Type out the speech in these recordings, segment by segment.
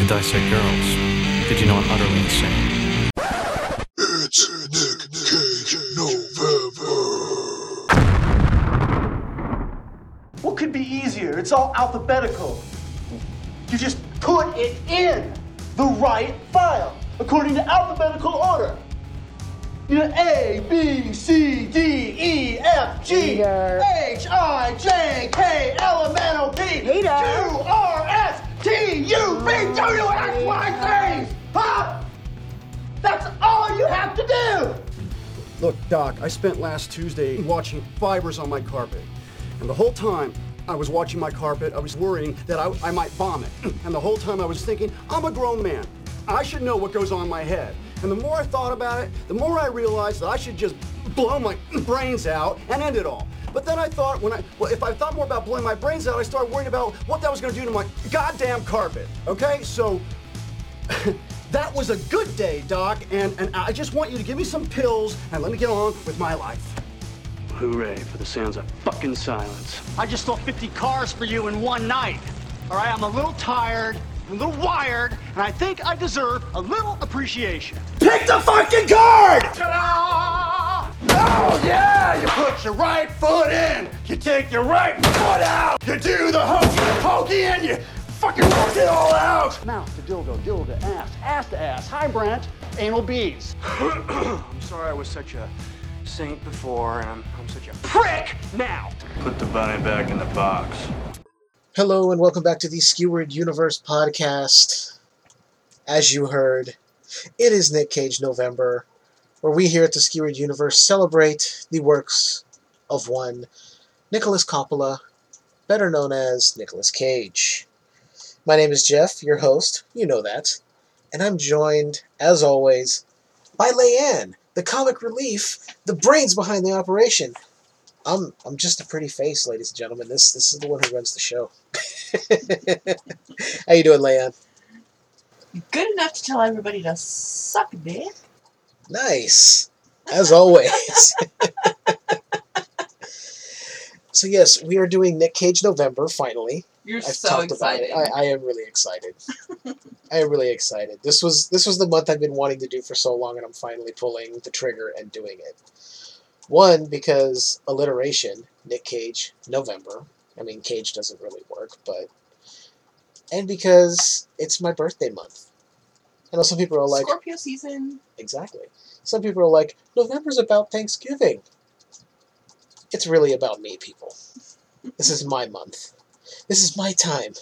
to dissect girls. Did you know I'm utterly insane? It's Nick Cage November. What could be easier? It's all alphabetical. You just put it in the right file according to alphabetical order. You know, A, B, C, D, E, F, G, Hater. H, I, J, K, L, M, N, O, P, Hater. Q, R, S, T, U, V, W, X, Y, Z. Huh? That's all you have to do. Look, Doc, I spent last Tuesday watching fibers on my carpet. And the whole time I was watching my carpet, I was worrying that I, I might vomit. And the whole time I was thinking, I'm a grown man. I should know what goes on in my head. And the more I thought about it, the more I realized that I should just blow my brains out and end it all. But then I thought, when I, well, if I thought more about blowing my brains out, I started worrying about what that was gonna do to my goddamn carpet. Okay? So, that was a good day, Doc, and, and I just want you to give me some pills and let me get on with my life. Hooray for the sounds of fucking silence. I just sold 50 cars for you in one night. All right, I'm a little tired, I'm a little wired, and I think I deserve a little appreciation. Pick the fucking card! Ta-da! Oh yeah! You put your right foot in, you take your right foot out, you do the hokey pokey, and you fucking work it all out. Mouth to dildo, dildo to ass, ass to ass. Hi, Brent. Anal beads. I'm sorry I was such a saint before, and I'm, I'm such a prick now. Put the bunny back in the box. Hello and welcome back to the Skewered Universe podcast. As you heard, it is Nick Cage November, where we here at the Skewered Universe celebrate the works of one Nicolas Coppola, better known as Nicolas Cage. My name is Jeff, your host, you know that, and I'm joined, as always, by Leanne, the comic relief, the brains behind the operation. I'm I'm just a pretty face, ladies and gentlemen. This this is the one who runs the show. How you doing, Leanne? Good enough to tell everybody to suck dick. Nice, as always. so yes, we are doing Nick Cage November finally. You're I've so excited. I, I am really excited. I am really excited. This was this was the month I've been wanting to do for so long, and I'm finally pulling the trigger and doing it. One because alliteration, Nick Cage, November. I mean, Cage doesn't really work, but and because it's my birthday month. I know some people are like, Scorpio season. Exactly. Some people are like, November's about Thanksgiving. It's really about me, people. This is my month. This is my time.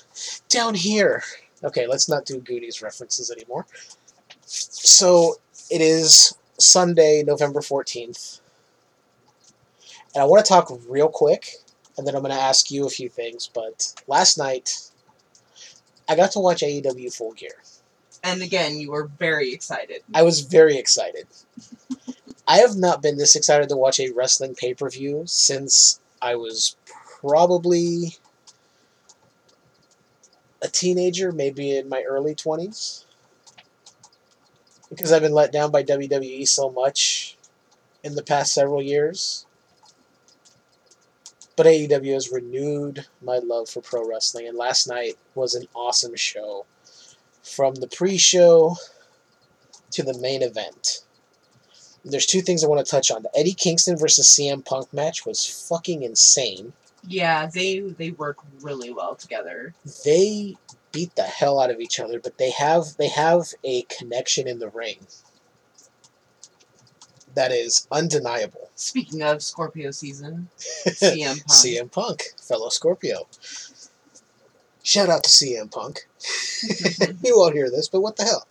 Down here. Okay, let's not do Goonies references anymore. So, it is Sunday, November 14th. And I want to talk real quick, and then I'm going to ask you a few things. But last night, I got to watch AEW Full Gear. And again, you were very excited. I was very excited. I have not been this excited to watch a wrestling pay per view since I was probably a teenager, maybe in my early 20s. Because I've been let down by WWE so much in the past several years. But AEW has renewed my love for pro wrestling, and last night was an awesome show. From the pre show to the main event. There's two things I want to touch on. The Eddie Kingston versus CM Punk match was fucking insane. Yeah, they they work really well together. They beat the hell out of each other, but they have they have a connection in the ring that is undeniable. Speaking of Scorpio season, CM Punk. CM Punk, fellow Scorpio. Shout out to CM Punk. you won't hear this, but what the hell?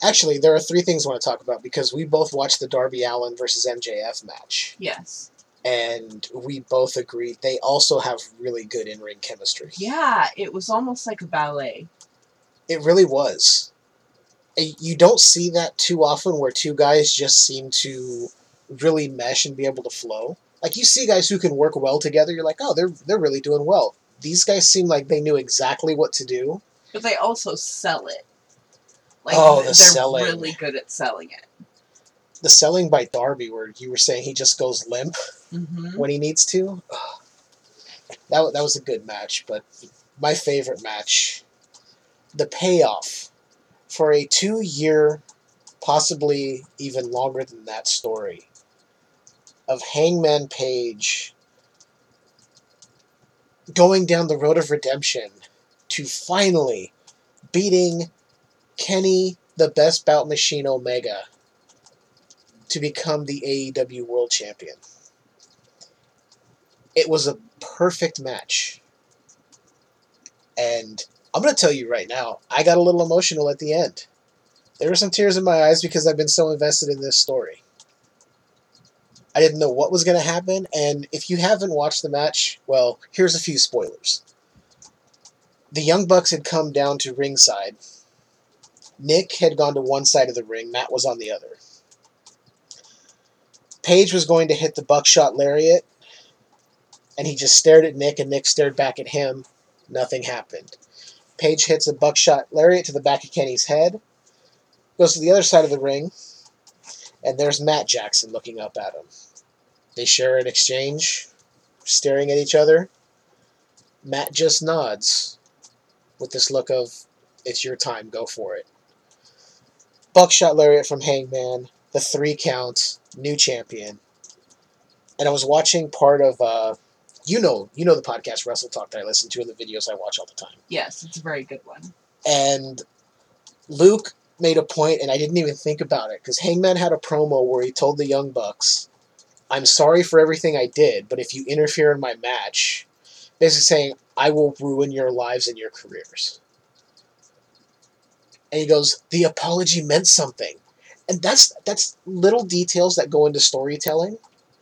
Actually, there are three things I want to talk about because we both watched the Darby Allin versus MJF match, Yes. and we both agreed they also have really good in ring chemistry. Yeah, it was almost like a ballet. It really was. You don't see that too often where two guys just seem to really mesh and be able to flow. Like you see guys who can work well together, you're like, oh, they're they're really doing well. These guys seem like they knew exactly what to do. But they also sell it. Like Oh, the they're selling. really good at selling it. The selling by Darby, where you were saying he just goes limp hmm when he needs to. That that was a good match, but my favorite match the payoff for a two year, possibly even longer than that story of Hangman Page going down the road of redemption to finally beating Kenny the Best Bout Machine Omega to become the AEW World Champion. It was a perfect match. And I'm going to tell you right now, I got a little emotional at the end. There were some tears in my eyes because I've been so invested in this story. I didn't know what was going to happen, and if you haven't watched the match, well, here's a few spoilers. The Young Bucks had come down to ringside. Nick had gone to one side of the ring, Matt was on the other. Page was going to hit the buckshot lariat, and he just stared at Nick, and Nick stared back at him. Nothing happened. Page hits a buckshot lariat to the back of Kenny's head, goes to the other side of the ring, and there's Matt Jackson looking up at him. They share an exchange, staring at each other. Matt just nods with this look of, it's your time, go for it. Buckshot lariat from Hangman, the three count, new champion. And I was watching part of, uh, you know, you know the podcast Wrestle Talk that I listen to and the videos I watch all the time. Yes, it's a very good one. And Luke made a point, and I didn't even think about it because Hangman had a promo where he told the Young Bucks, "I'm sorry for everything I did, but if you interfere in my match, basically saying I will ruin your lives and your careers." And he goes, "The apology meant something," and that's that's little details that go into storytelling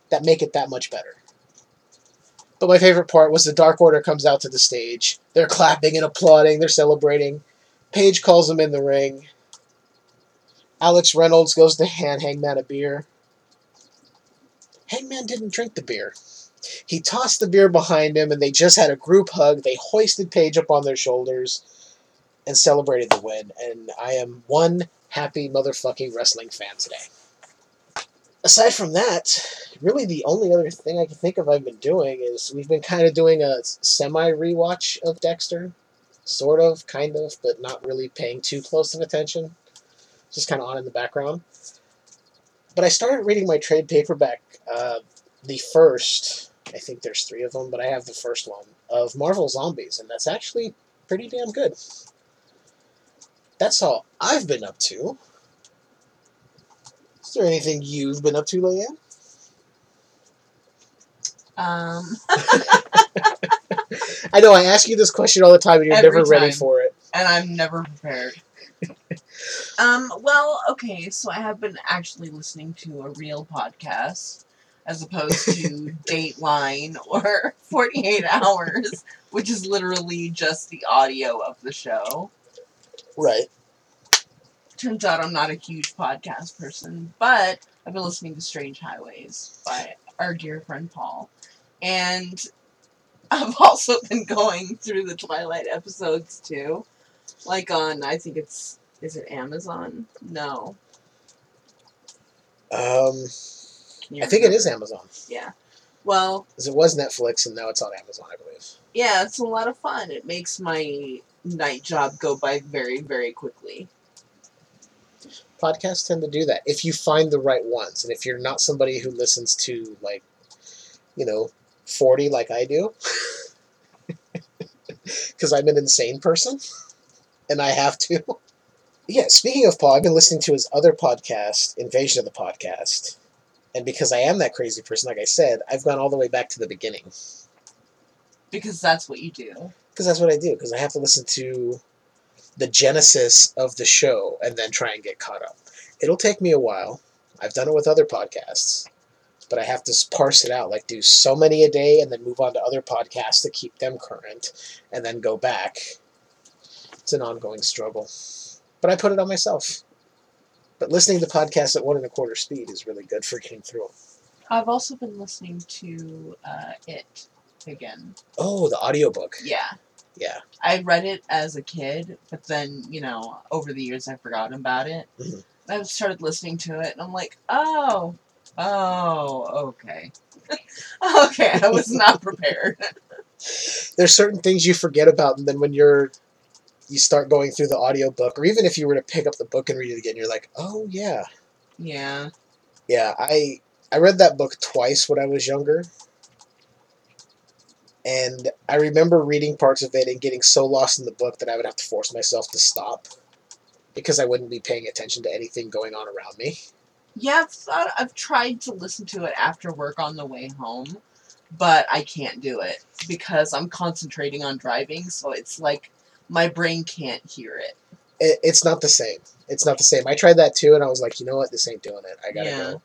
that make it that much better. But my favorite part was the Dark Order comes out to the stage. They're clapping and applauding. They're celebrating. Page calls them in the ring. Alex Reynolds goes to hand Hangman a beer. Hangman didn't drink the beer. He tossed the beer behind him, and they just had a group hug. They hoisted Page up on their shoulders and celebrated the win. And I am one happy motherfucking wrestling fan today. Aside from that, really the only other thing I can think of I've been doing is we've been kind of doing a semi rewatch of Dexter. Sort of, kind of, but not really paying too close of attention just kind of on in the background. But I started reading my trade paperback, uh, the first, I think there's three of them, but I have the first one, of Marvel Zombies, and that's actually pretty damn good. That's all I've been up to. Is there anything you've been up to, Leanne? Um, I know I ask you this question all the time, and you're Every never ready time. for it. and I'm never prepared. Um, well, okay, so I have been actually listening to a real podcast as opposed to Dateline or 48 Hours, which is literally just the audio of the show. Right. Turns out I'm not a huge podcast person, but I've been listening to Strange Highways by our dear friend Paul. And I've also been going through the Twilight episodes too. Like on, I think it's, is it Amazon? No. Um, I think it is Amazon. Yeah. Well, 'Cause It was Netflix, and now it's on Amazon, I believe. yeah, it's a lot of fun. It makes my night job go by very, very quickly. podcasts tend to do that if you find the right ones and if you're not somebody who listens to like you know 40 like i do because i'm an insane person and i have to yeah speaking of paul i've been listening to his other podcast invasion of the podcast. And because i am that crazy person like i said i've gone all the way back to the beginning. Because that's what you do. because that's what i do because i have to listen to the genesis of the show and then try and get caught up. It'll take me a while. I've done it with other podcasts but i have to parse it out like do so many a day and then move on to other podcasts to keep them current and then go back. It's an ongoing struggle but i put it on myself but listening to podcasts at one and a quarter speed is really good for getting through. I've also been listening to uh, It again. oh the audiobook Yeah. yeah I read it as a kid, but then, you know, over the years I've forgotten about it. Mhm. I started listening to it, and I'm like, oh, oh, okay. okay, I was not prepared. there's certain things you forget about and then when you're you start going through the audiobook, or even if you were to pick up the book and read it again, you're like, oh yeah, Yeah. yeah. I I read that book twice when I was younger, and I remember reading parts of it and getting so lost in the book that I would have to force myself to stop because I wouldn't be paying attention to anything going on around me. Yeah, I've thought I've tried to listen to it after work on the way home, but I can't do it because I'm concentrating on driving, so it's like my brain can't hear it. it, it's not the same. It's not the same. I tried that too, and I was like, you know what, this ain't doing it. I gotta Yeah. go.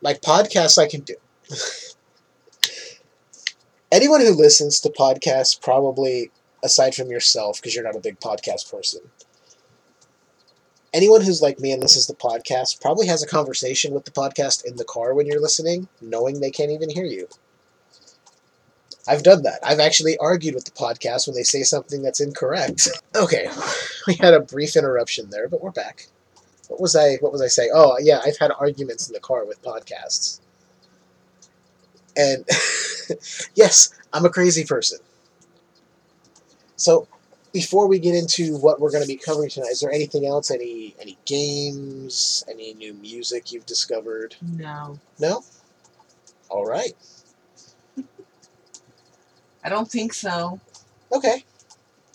Like podcasts, I can do. Anyone who listens to podcasts, probably aside from yourself, because you're not a big podcast person. Anyone who's like me and listens to podcasts probably has a conversation with the podcast in the car when you're listening, knowing they can't even hear you. I've done that. I've actually argued with the podcast when they say something that's incorrect. Okay, we had a brief interruption there, but we're back. What was I? What was I saying? Oh, yeah, I've had arguments in the car with podcasts, and yes, I'm a crazy person. So, before we get into what we're going to be covering tonight, is there anything else? Any any games? Any new music you've discovered? No. No. All right. I don't think so. Okay,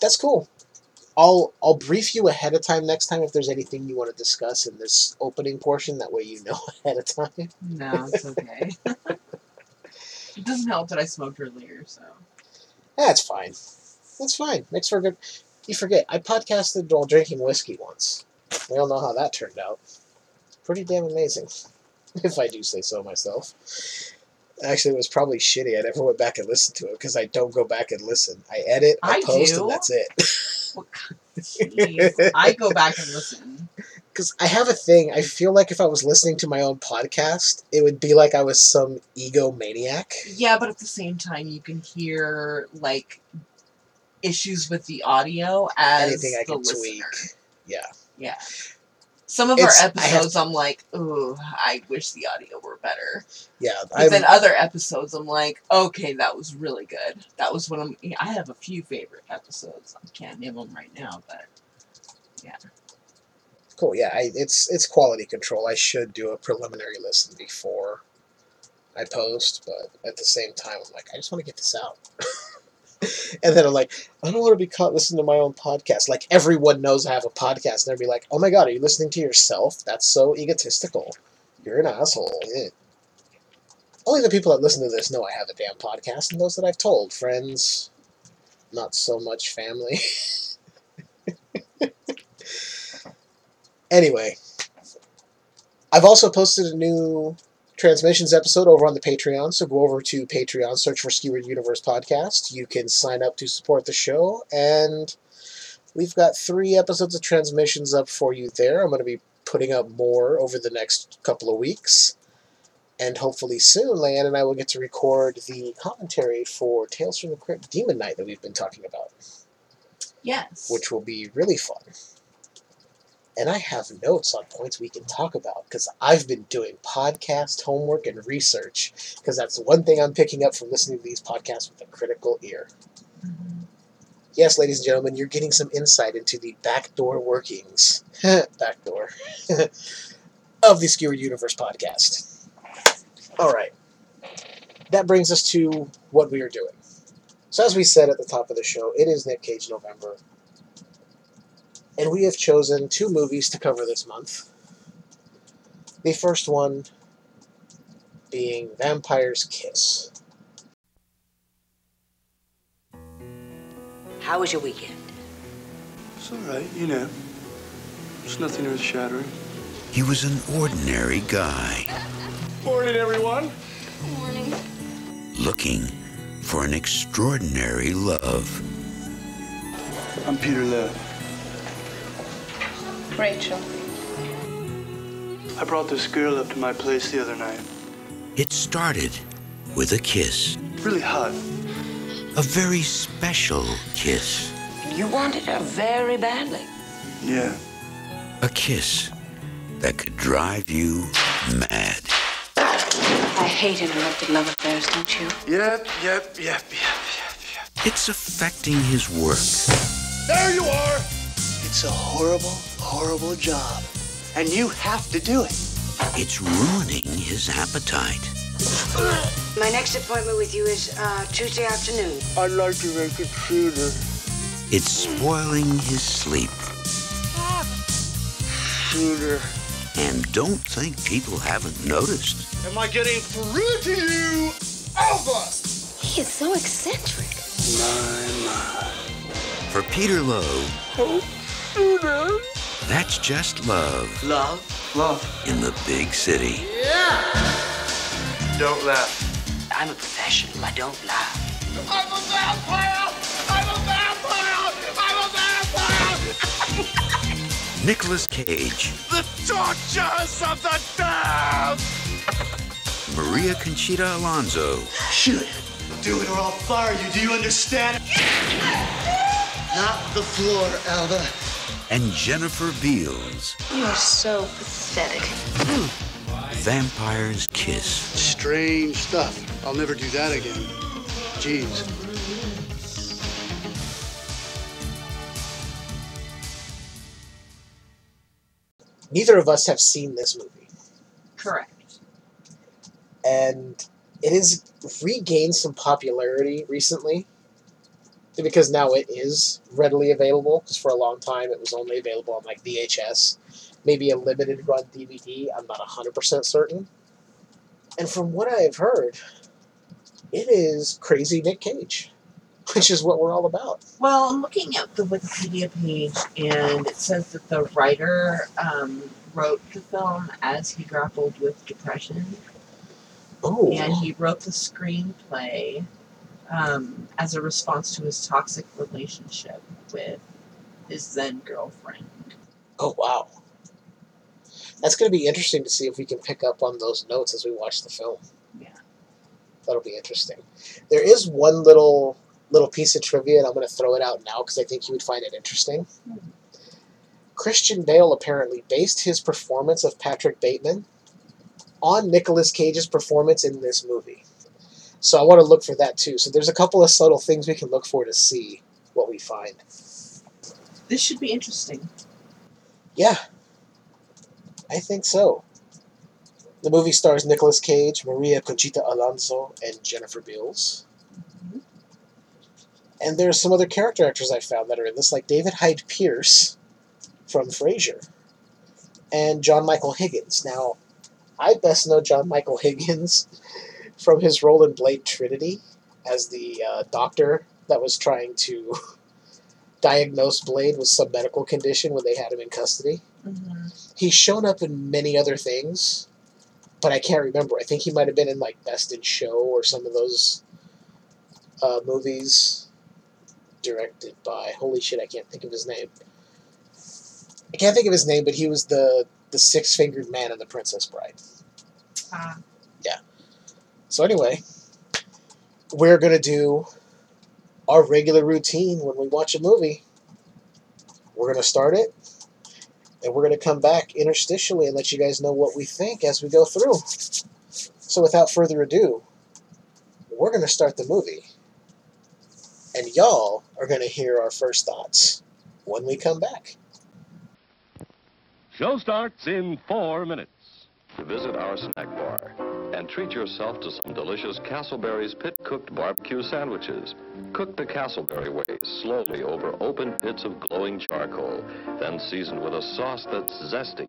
that's cool. I'll I'll brief you ahead of time next time if there's anything you want to discuss in this opening portion. That way you know ahead of time. No, it's okay. it doesn't help that I smoked earlier, so. That's fine. That's fine. Makes for a good. You forget I podcasted while drinking whiskey once. We all know how that turned out. Pretty damn amazing, if I do say so myself. Actually, it was probably shitty. I never went back and listened to it because I don't go back and listen. I edit, I, I post, do. and that's it. I go back and listen. because I have a thing. I feel like if I was listening to my own podcast, it would be like I was some egomaniac. Yeah, but at the same time, you can hear, like, issues with the audio as Anything I the can listener. tweak. Yeah. Yeah. Some of It's- our episodes, I'm like, ooh, I wish the audio were better. Yeah. But then other episodes, I'm like, okay, that was really good. That was one of yeah, I have a few favorite episodes. I can't name them right now, but yeah. cool. Yeah. I, it's it's quality control. I should do a preliminary listen before I post, but at the same time, I'm like, I just want to get this out. and then I'm like, I don't want to be caught listening to my own podcast. Like everyone knows I have a podcast, and they'll be like, Oh my god, are you listening to yourself? That's so egotistical. You're an asshole. Eh. Only the people that listen to this know I have a damn podcast, and those that I've told, friends, not so much family. anyway, I've also posted a new transmissions episode over on the Patreon, so go over to Patreon, search for Skewered Universe Podcast. You can sign up to support the show, and we've got three episodes of transmissions up for you there. I'm going to be putting up more over the next couple of weeks. And hopefully soon, Leanne and I will get to record the commentary for Tales from the Crypt Demon Knight that we've been talking about, yes. which will be really fun. And I have notes on points we can talk about because I've been doing podcast homework and research because that's one thing I'm picking up from listening to these podcasts with a critical ear. Yes, ladies and gentlemen, you're getting some insight into the backdoor workings, backdoor, of the Skewered Universe podcast. All right. That brings us to what we are doing. So, as we said at the top of the show, it is Nick Cage November. And we have chosen two movies to cover this month. The first one being Vampire's Kiss. How was your weekend? It's all right, you know. It's nothing earth shattering. He was an ordinary guy Morning, everyone. Morning. looking for an extraordinary love. I'm Peter Lev. Rachel. I brought this girl up to my place the other night. It started with a kiss, Really hot. a very special kiss, You wanted her very badly. Yeah. a kiss that could drive you mad. I hate interrupted love affairs, don't you? Yep, yep, yep, yep, yep, yep. It's affecting his work, There you are. It's a horrible, horrible job. And you have to do it. It's ruining his appetite. My next appointment with you is uh, Tuesday afternoon. I'd like to make it sooner. It's spoiling his sleep. Sooner. And don't think people haven't noticed. Am I getting through to you, Alva? He is so eccentric. My, my. For Peter Loew, Oh, sooner. That's just love Love? Love. in the big city. Yeah! Don't laugh. I'm a professional. I don't laugh. I'm a vampire! I'm a vampire! I'm a vampire! Nicolas Cage, The tortures of the damned! Maria Conchita Alonso, Shoot. Do it or I'll fire you. Do you understand? Not the floor, Alva. And Jennifer Beals. You're so pathetic. Vampire's Kiss. Strange stuff. I'll never do that again. Jeez. Neither of us have seen this movie, Correct. and it has regained some popularity recently because now it is readily available. Because for a long time it was only available on like VHS, maybe a limited run DVD. I'm not hundred percent certain. And from what I've heard, it is crazy Nick Cage, which is what we're all about. Well, I'm looking at the Wikipedia page, and it says that the writer um, wrote the film as he grappled with depression, Oh, and he wrote the screenplay um, as a response to his toxic relationship with his then girlfriend. oh wow. That's going to be interesting to see if we can pick up on those notes as we watch the film. Yeah. That'll be interesting. There is one little little piece of trivia, and I'm going to throw it out now because I think you would find it interesting. Christian Bale apparently based his performance of Patrick Bateman on Nicolas Cage's performance in this movie. So I want to look for that too. So there's a couple of subtle things we can look for to see what we find. This should be interesting. Yeah, I think so. The movie stars Nicolas Cage, Maria Conchita Alonso, and Jennifer Beals. Mm-hmm. And there are some other character actors I found that are in this, like David Hyde Pierce from Frasier, and John Michael Higgins. Now, I best know John Michael Higgins from his role in Blade Trinity as the uh, doctor that was trying to diagnose Blade with some medical condition when they had him in custody. hmm He's shown up in many other things, but I can't remember. I think he might have been in like Best in Show or some of those uh, movies directed by. Holy shit! I can't think of his name. I can't think of his name, but he was the the six fingered man in The Princess Bride. Ah. So anyway, we're gonna do our regular routine when we watch a movie. We're gonna start it, and we're gonna come back interstitially and let you guys know what we think as we go through. So without further ado, we're gonna start the movie, and y'all are gonna hear our first thoughts when we come back. Show starts in four minutes. To visit our snack bar and treat yourself to some delicious Castleberry's pit cooked barbecue sandwiches. Cook the Castleberry way, slowly over open pits of glowing charcoal, then seasoned with a sauce that's zesty,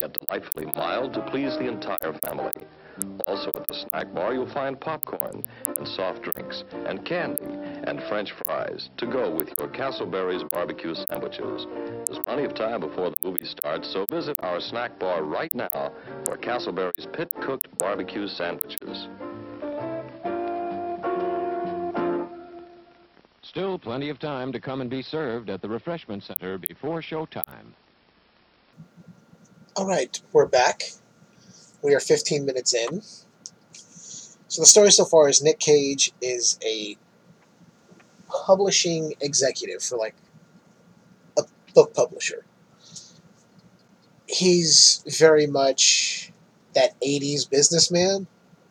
yet delightfully mild to please the entire family. Also at the snack bar, you'll find popcorn and soft drinks and candy and French fries to go with your Castleberry's barbecue sandwiches. Plenty of time before the movie starts, so visit our snack bar right now for Castleberry's pit cooked barbecue sandwiches. Still plenty of time to come and be served at the refreshment center before showtime. All right, we're back. We are 15 minutes in. So the story so far is Nick Cage is a publishing executive for like book publisher. He's very much that 80s businessman,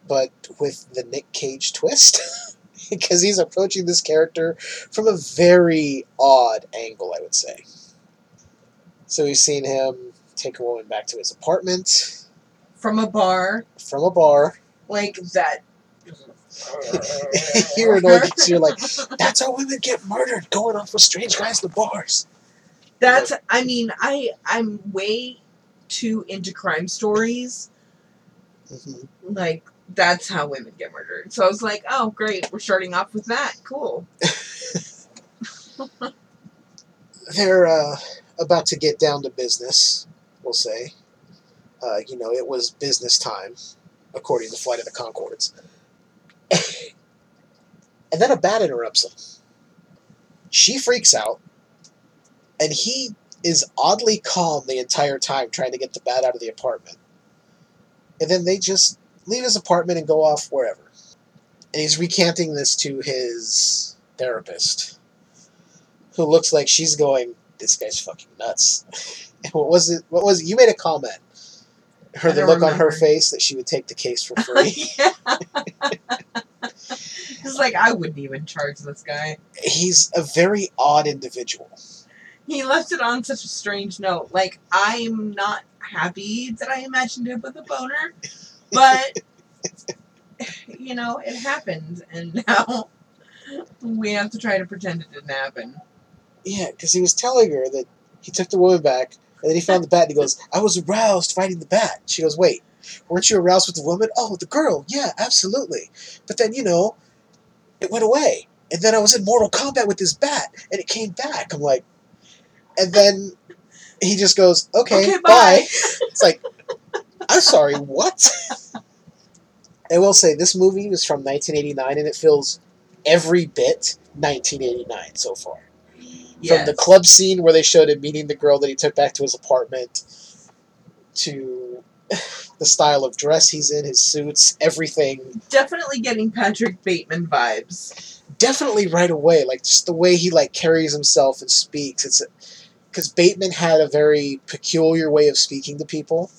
but with the Nick Cage twist. because he's approaching this character from a very odd angle, I would say. So we've seen him take a woman back to his apartment From a bar, from a bar. like that. you're annoyed because you're like, that's how women get murdered, going off with strange guys in the bars. That's. I mean, I I'm way too into crime stories. Mhm. Like that's how women get murdered. So I was like, oh great, we're starting off with that. Cool. They're uh, about to get down to business, we'll say. Uh, you know, it was business time, according to Flight of the Conchords. and then a bat interrupts them. She freaks out, and he is oddly calm the entire time trying to get the bat out of the apartment. And then they just leave his apartment and go off wherever. And he's recanting this to his therapist, who looks like she's going, "This guy's fucking nuts." And what was it? What was it? You made a comment. Her the look on her face that she would take the case for free. yeah. It's like I wouldn't even charge this guy. He's a very odd individual. He left it on such a strange note. Like I'm not happy that I imagined him with a boner, but you know it happened, and now we have to try to pretend it didn't happen. Yeah, because he was telling her that he took the woman back, and then he found the bat, and he goes, "I was aroused fighting the bat." She goes, "Wait, weren't you aroused with the woman?" "Oh, the girl, yeah, absolutely." But then you know, it went away, and then I was in Mortal Kombat with this bat, and it came back. I'm like, and then he just goes, "Okay, Okay, bye." bye. It's like, I'm sorry, what? I will say this movie was from 1989, and it feels every bit 1989 so far. From the club scene where they showed him meeting the girl that he took back to his apartment, to the style of dress he's in, his suits, everything. Definitely getting Patrick Bateman vibes. Definitely right away, like just the way he like carries himself and speaks. It's because Bateman had a very peculiar way of speaking to people,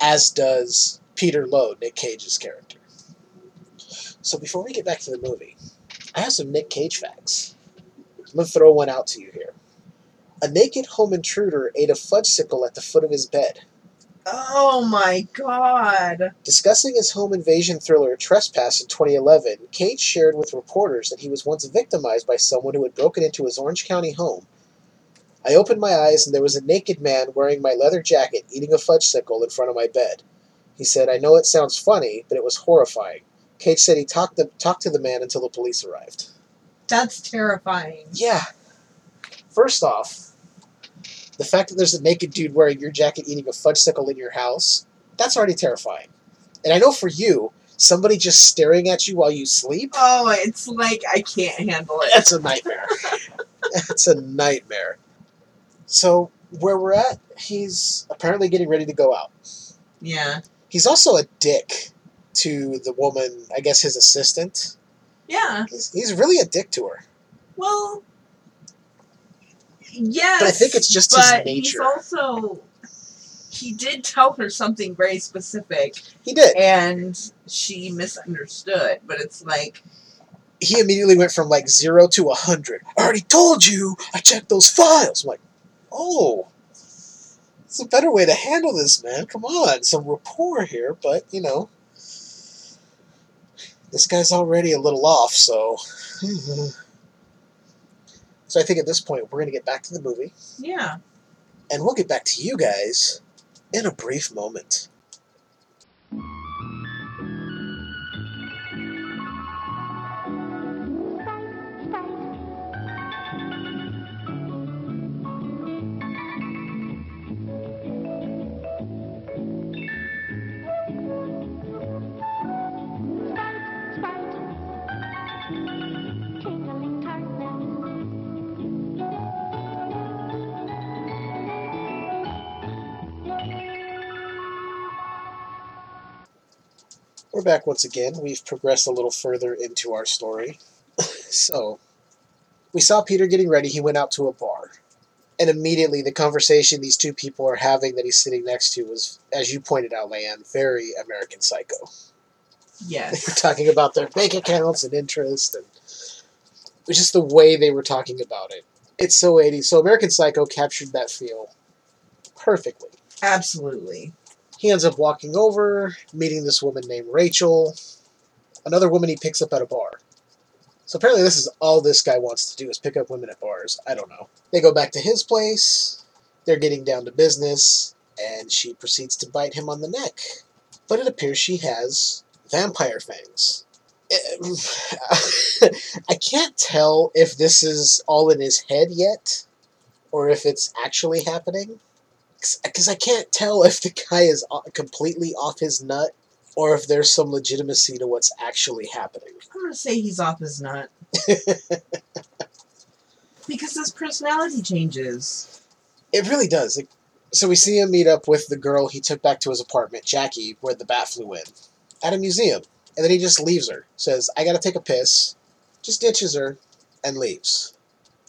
as does Peter Loew, Nick Cage's character. So before we get back to the movie, I have some Nick Cage facts. I'm gonna throw one out to you here. A naked home intruder ate a fudgesicle at the foot of his bed. Oh my god. Discussing his home invasion thriller Trespass in 2011, Cage shared with reporters that he was once victimized by someone who had broken into his Orange County home. I opened my eyes and there was a naked man wearing my leather jacket eating a fudge fudgesicle in front of my bed. He said, I know it sounds funny, but it was horrifying. Cage said he talked to, talked to the man until the police arrived. That's terrifying. Yeah. First off, the fact that there's a naked dude wearing your jacket eating a fudge fudgesicle in your house, that's already terrifying. And I know for you, somebody just staring at you while you sleep, Oh, it's like I can't handle it. that's a nightmare. that's a nightmare. So, where we're at, he's apparently getting ready to go out. Yeah. He's also a dick to the woman, I guess his assistant. Yeah. He's, he's really a dick to her. Well, yes. But I think it's just his but He's nature. also he did tell her something very specific, He did. and she misunderstood. But it's like, he immediately went from like zero to a hundred. I already told you. I checked those files. I'm like, oh, it's a better way to handle this, man. Come on, some rapport here. But you know, this guy's already a little off. So, so I think at this point we're gonna get back to the movie, yeah. and we'll get back to you guys in a brief moment. Back once again. We've progressed a little further into our story. so, we saw Peter getting ready. He went out to a bar. And immediately, the conversation these two people are having that he's sitting next to was, as you pointed out, Leanne, very American Psycho. They were Yes. talking about their bank accounts and interest and it was just the way they were talking about it. It's so 80s. So American Psycho captured that feel perfectly. Absolutely. He ends up walking over, meeting this woman named Rachel, another woman he picks up at a bar. So apparently, this is all this guy wants to do is pick up women at bars. I don't know. They go back to his place. They're getting down to business, and she proceeds to bite him on the neck. But it appears she has vampire fangs. Eh, I can't tell if this is all in his head yet, or if it's actually happening. Because I can't tell if the guy is uh, completely off his nut, or if there's some legitimacy to what's actually happening. I'm gonna say he's off his nut. because his personality changes. It really does. So we see him meet up with the girl he took back to his apartment, Jackie, where the bat flew in, at a museum. And then he just leaves her. Says, I gotta take a piss. Just ditches her and leaves.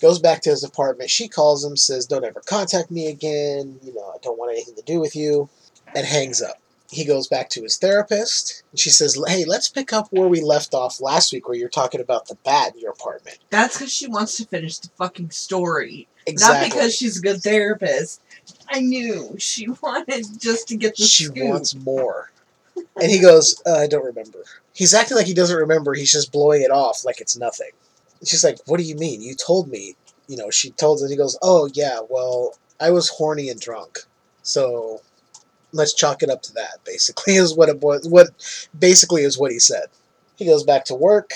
Goes back to his apartment. She calls him, says, Don't ever contact me again. You know, I don't want anything to do with you. And hangs up. He goes back to his therapist. And she says, Hey, let's pick up where we left off last week, where you're talking about the bat in your apartment. That's because she wants to finish the fucking story. Exactly. Not because she's a good therapist. I knew she wanted just to get the she scoop. wants more. And he goes, uh, I don't remember. He's acting like he doesn't remember. He's just blowing it off like it's nothing. She's like, What do you mean? You told me. You know, she told him. He goes, Oh, yeah, well, I was horny and drunk. So let's chalk it up to that, basically, is what it was. What basically is what he said. He goes back to work,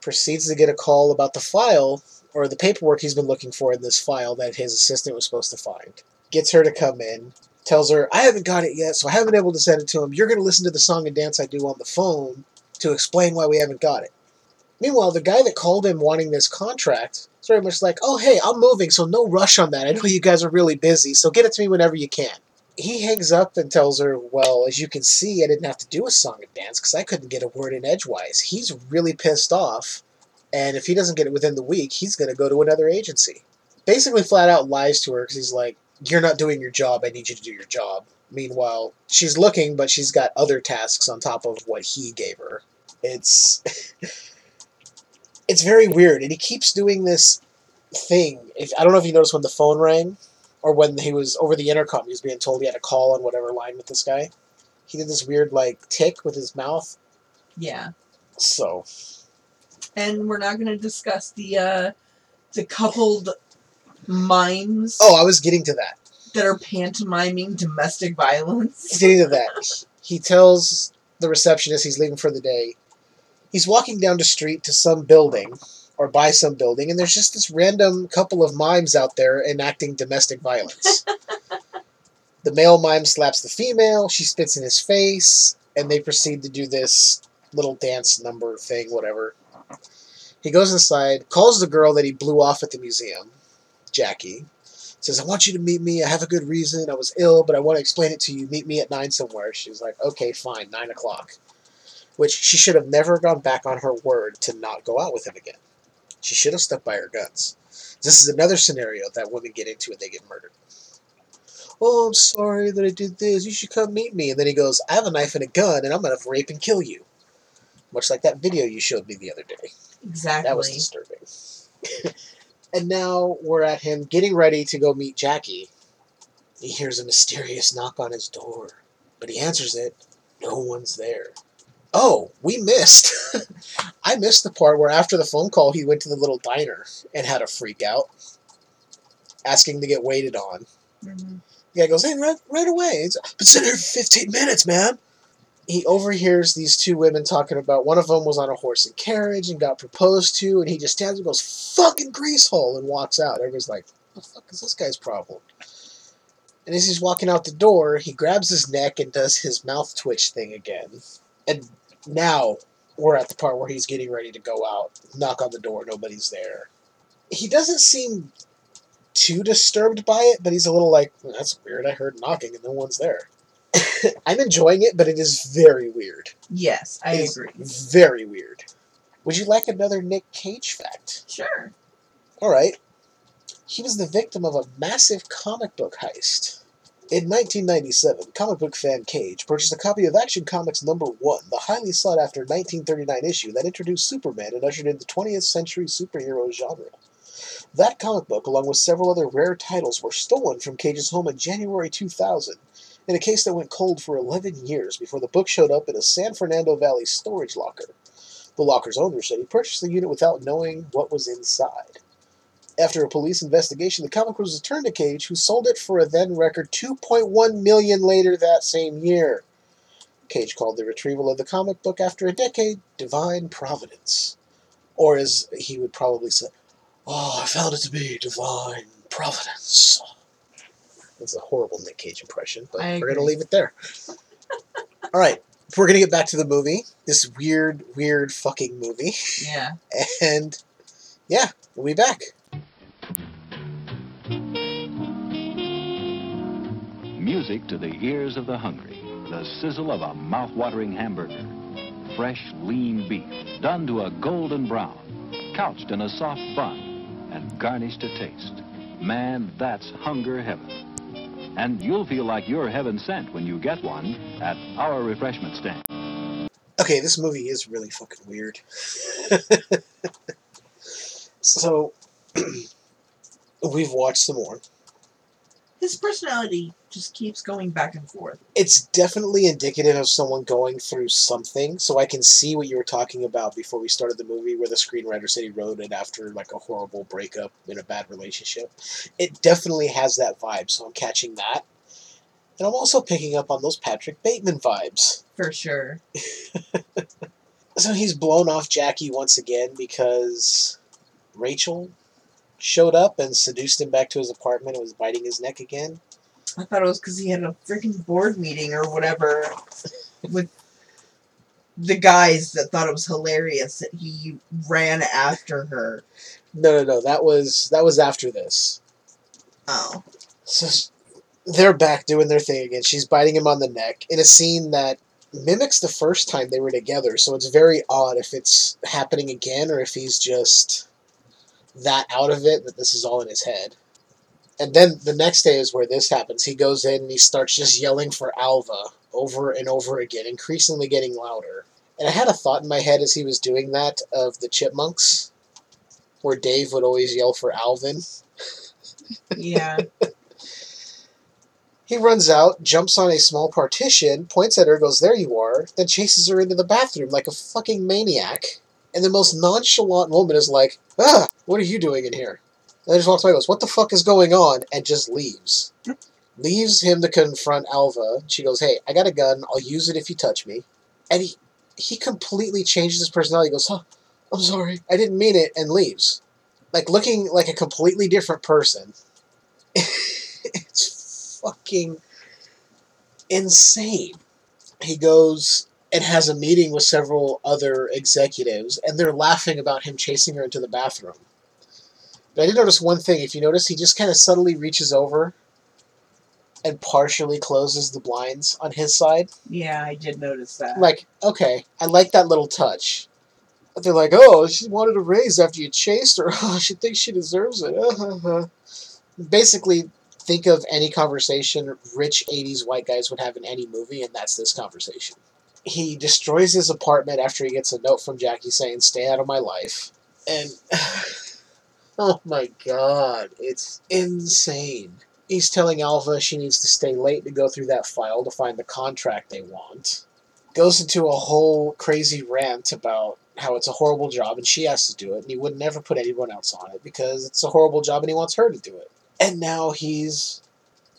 proceeds to get a call about the file or the paperwork he's been looking for in this file that his assistant was supposed to find. Gets her to come in, tells her, I haven't got it yet, so I haven't been able to send it to him. You're going to listen to the song and dance I do on the phone to explain why we haven't got it. Meanwhile, the guy that called him wanting this contract is very much like, oh, hey, I'm moving, so no rush on that. I know you guys are really busy, so get it to me whenever you can. He hangs up and tells her, well, as you can see, I didn't have to do a song and dance because I couldn't get a word in edgewise. He's really pissed off, and if he doesn't get it within the week, he's going to go to another agency. Basically, flat out lies to her because he's like, you're not doing your job, I need you to do your job. Meanwhile, she's looking, but she's got other tasks on top of what he gave her. It's it's very weird, and he keeps doing this thing. If I don't know if you noticed when the phone rang, or when he was over the intercom, he was being told he had a call on whatever line with this guy. He did this weird like tick with his mouth. Yeah. So And we're not going to discuss the uh, the coupled mimes oh, I was getting to that. that are pantomiming domestic violence. Getting to that, he tells the receptionist he's leaving for the day. He's walking down the street to some building or by some building, and there's just this random couple of mimes out there enacting domestic violence. the male mime slaps the female, she spits in his face, and they proceed to do this little dance number thing, whatever. He goes inside, calls the girl that he blew off at the museum, Jackie, says, I want you to meet me. I have a good reason. I was ill, but I want to explain it to you. Meet me at 9 somewhere. She's like, okay, fine, 9 o'clock. Which she should have never gone back on her word to not go out with him again. She should have stuck by her guns. This is another scenario that women get into and they get murdered. Oh, I'm sorry that I did this. You should come meet me. And then he goes, I have a knife and a gun, and I'm going to rape and kill you. Much like that video you showed me the other day. Exactly. That was disturbing. and now we're at him getting ready to go meet Jackie. He hears a mysterious knock on his door, but he answers it. No one's there. Oh, we missed. I missed the part where after the phone call, he went to the little diner and had a freak out, asking to get waited on. Mhm. The guy goes, "Hey, right, right away! It's been sitting here for 15 minutes, man." He overhears these two women talking about one of them was on a horse and carriage and got proposed to, and he just stands and goes, "Fucking greasehole!" and walks out. Everybody's like, "What the fuck is this guy's problem?" And as he's walking out the door, he grabs his neck and does his mouth twitch thing again. And now we're at the part where he's getting ready to go out. Knock on the door, nobody's there. He doesn't seem too disturbed by it, but he's a little like, "Hmm, that's weird. I heard knocking and no one's there. I'm enjoying it, but it is very weird. Yes, I agree. Very weird. Would you like another Nick Cage fact? Sure. All right. He was the victim of a massive comic book heist. In 1997, comic book fan Cage purchased a copy of Action Comics number 1, the highly sought after 1939 issue that introduced Superman and ushered in the 20th century superhero genre. That comic book, along with several other rare titles, were stolen from Cage's home in January 2000, in a case that went cold for 11 years before the book showed up in a San Fernando Valley storage locker. The locker's owner said he purchased the unit without knowing what was inside. After a police investigation, the comic was returned to Cage, who sold it for a then record 2.1 million later that same year. Cage called the retrieval of the comic book after a decade divine providence. Or as he would probably say, Oh, I found it to be divine providence. That's a horrible Nick Cage impression, but we're going to leave it there. All right, we're going to get back to the movie. This weird, weird fucking movie. Yeah. And yeah, we'll be back. Music to the ears of the hungry. The sizzle of a mouth-watering hamburger. Fresh, lean beef, done to a golden brown, couched in a soft bun, and garnished to taste. Man, that's hunger heaven. And you'll feel like you're heaven sent when you get one at our refreshment stand. Okay, this movie is really fucking weird. so, we've watched some more. His personality just keeps going back and forth. It's definitely indicative of someone going through something. So I can see what you were talking about before we started the movie, where the screenwriter said he wrote it after like a horrible breakup in a bad relationship. It definitely has that vibe, so I'm catching that. And I'm also picking up on those Patrick Bateman vibes. For sure. So he's blown off Jackie once again because Rachel showed up and seduced him back to his apartment and was biting his neck again. I thought it was because he had a freaking board meeting or whatever with the guys that thought it was hilarious that he ran after her. No, no, no. That was that was after this. Oh. So they're back doing their thing again. She's biting him on the neck in a scene that mimics the first time they were together. So it's very odd if it's happening again or if he's just that out of it that this is all in his head. And then the next day is where this happens. He goes in and he starts just yelling for Alva over and over again, increasingly getting louder. And I had a thought in my head as he was doing that of the chipmunks, where Dave would always yell for Alvin. Yeah. He runs out, jumps on a small partition, points at her, goes, There you are, then chases her into the bathroom like a fucking maniac. And the most nonchalant woman is like, Ah, what are you doing in here? And then just walks away, goes, What the fuck is going on? And just leaves. leaves him to confront Alva. She goes, Hey, I got a gun. I'll use it if you touch me. And he, he completely changes his personality. He goes, Huh, I'm sorry. I didn't mean it. And leaves. Like looking like a completely different person. it's fucking insane. He goes and has a meeting with several other executives, and they're laughing about him chasing her into the bathroom. But I did notice one thing. If you notice, he just kind of subtly reaches over and partially closes the blinds on his side. Yeah, I did notice that. Like, okay, I like that little touch. But they're like, oh, she wanted a raise after you chased her. Oh, she thinks she deserves it. Basically, think of any conversation rich 80s white guys would have in any movie, and that's this conversation. He destroys his apartment after he gets a note from Jackie saying, stay out of my life. And, oh my god, it's insane. He's telling Alva she needs to stay late to go through that file to find the contract they want. Goes into a whole crazy rant about how it's a horrible job and she has to do it, and he would never put anyone else on it because it's a horrible job and he wants her to do it. And now he's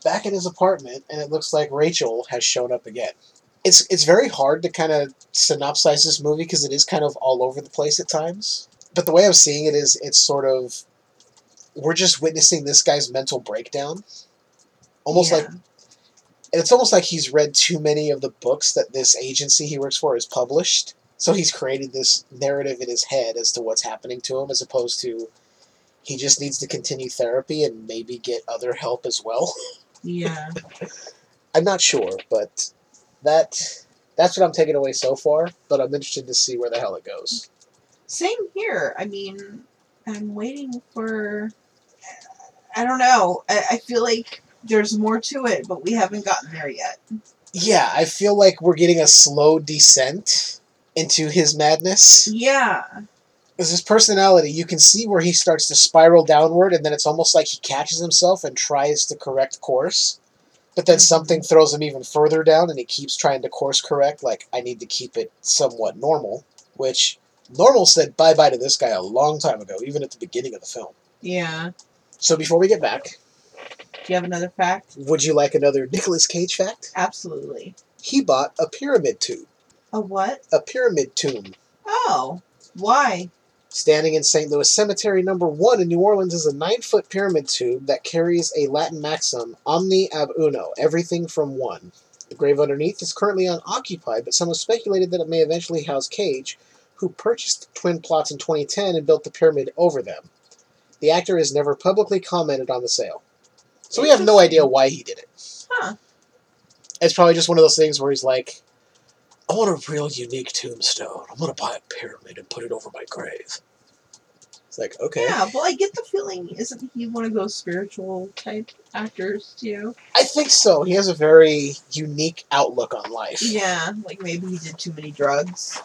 back in his apartment, and it looks like Rachel has shown up again. It's it's very hard to kind of synopsize this movie because it is kind of all over the place at times. But the way I'm seeing it is, it's sort of we're just witnessing this guy's mental breakdown, almost like, and it's almost like he's read too many of the books that this agency he works for has published. So he's created this narrative in his head as to what's happening to him, as opposed to he just needs to continue therapy and maybe get other help as well. Yeah. I'm not sure, but that that's what I'm taking away so far. But I'm interested to see where the hell it goes. Same here. I mean, I'm waiting for. I don't know. I, I feel like there's more to it, but we haven't gotten there yet. Yeah, I feel like we're getting a slow descent into his madness. Yeah. Because his personality, you can see where he starts to spiral downward, and then it's almost like he catches himself and tries to correct course. But then something throws him even further down, and he keeps trying to course correct, like, I need to keep it somewhat normal. Which, normal said bye bye to this guy a long time ago, even at the beginning of the film. Yeah. So before we get back, Do you have another fact? would you like another Nicolas Cage fact? Absolutely. He bought a pyramid tomb. A what? A pyramid tomb. Oh. Why? Standing in St. Louis Cemetery number one in New Orleans is a nine foot pyramid tube that carries a Latin maxim, omni ab uno, everything from one. The grave underneath is currently unoccupied, but some have speculated that it may eventually house Cage, who purchased the twin plots in 2010 and built the pyramid over them. The actor has never publicly commented on the sale. So we have no idea why he did it. Huh. It's probably just one of those things where he's like, I want a real unique tombstone. I'm going to buy a pyramid and put it over my grave. It's like, okay. Yeah, well, I get the feeling, isn't he one of those spiritual type actors, too? I think so. He has a very unique outlook on life. Yeah, like maybe he did too many drugs.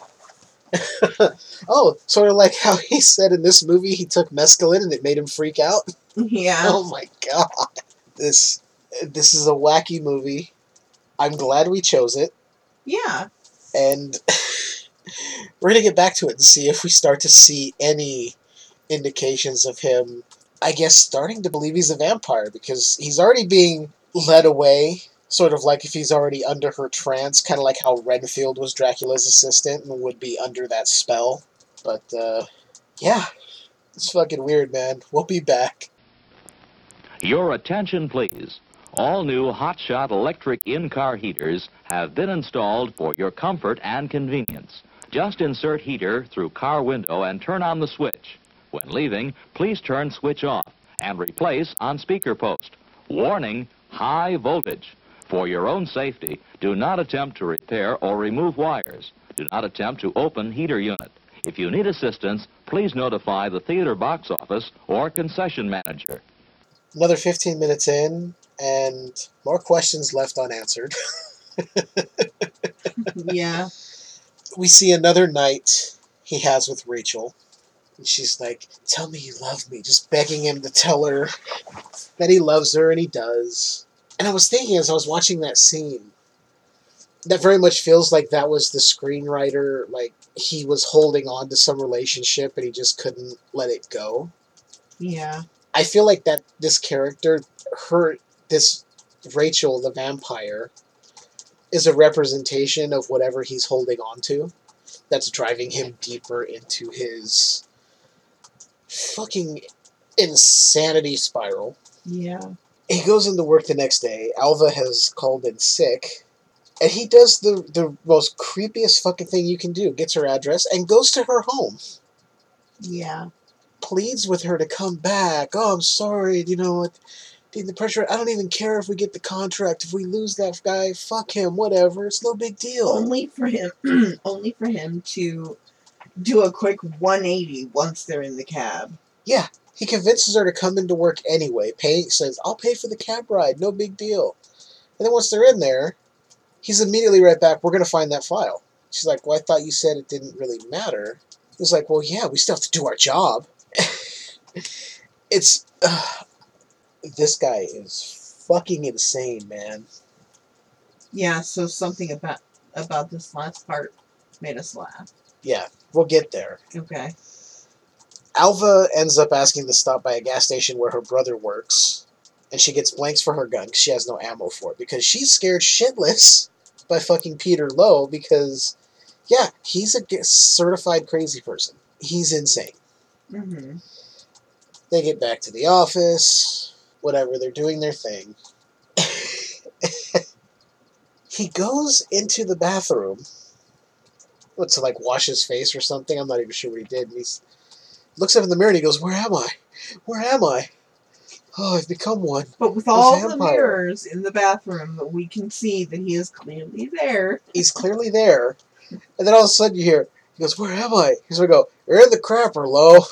oh, sort of like how he said in this movie he took mescaline and it made him freak out. Yeah. Oh my god. This this is a wacky movie. I'm glad we chose it. Yeah. And we're gonna get back to it and see if we start to see any indications of him I guess starting to believe he's a vampire because he's already being led away, sort of like if he's already under her trance, kind of like how Renfield was Dracula's assistant and would be under that spell. But uh, yeah, it's fucking weird, man. We'll be back. Your attention, please. All new Hotshot electric in-car heaters have been installed for your comfort and convenience. Just insert heater through car window and turn on the switch. When leaving, please turn switch off and replace on speaker post. Warning, high voltage. For your own safety, do not attempt to repair or remove wires. Do not attempt to open heater unit. If you need assistance, please notify the theater box office or concession manager. Another 15 minutes in, and more questions left unanswered. yeah. we see another night he has with Rachel. And she's like, Tell me you love me, just begging him to tell her that he loves her, and he does. And I was thinking as I was watching that scene, that very much feels like that was the screenwriter, like he was holding on to some relationship and he just couldn't let it go. Yeah. I feel like that this character, her, this Rachel the vampire, is a representation of whatever he's holding on to. That's driving him deeper into his fucking insanity spiral. Yeah. He goes into work the next day. Alva has called in sick. And he does the, the most creepiest fucking thing you can do. Gets her address and goes to her home. Yeah. Pleads with her to come back. Oh, I'm sorry. You know The pressure. I don't even care if we get the contract. If we lose that guy, fuck him. Whatever. It's no big deal. Only for him, only for him to do a quick 180 once they're in the cab. Yeah, he convinces her to come into work anyway. Pay says, "I'll pay for the cab ride, no big deal." And then once they're in there, he's immediately right back. We're gonna find that file. She's like, "Well, I thought you said it didn't really matter." He's like, "Well, yeah, we still have to do our job." it's uh, this guy is fucking insane, man. Yeah. So something about about this last part made us laugh. Yeah, we'll get there. Okay. Alva ends up asking to stop by a gas station where her brother works, and she gets blanks for her gun because she has no ammo for it because she's scared shitless by fucking Peter Loew because, yeah, he's a certified crazy person. He's insane. Mm-hmm. They get back to the office, whatever, they're doing their thing. he goes into the bathroom what, to like wash his face or something. I'm not even sure what he did. And he looks up in the mirror and he goes, "Where am I? Where am I? Oh, I've become one." But with all the mirrors in the bathroom, we can see that he is clearly there. He's clearly there, and then all of a sudden you hear he goes, "Where am I?" He's gonna go, "You're in the crapper, Loew."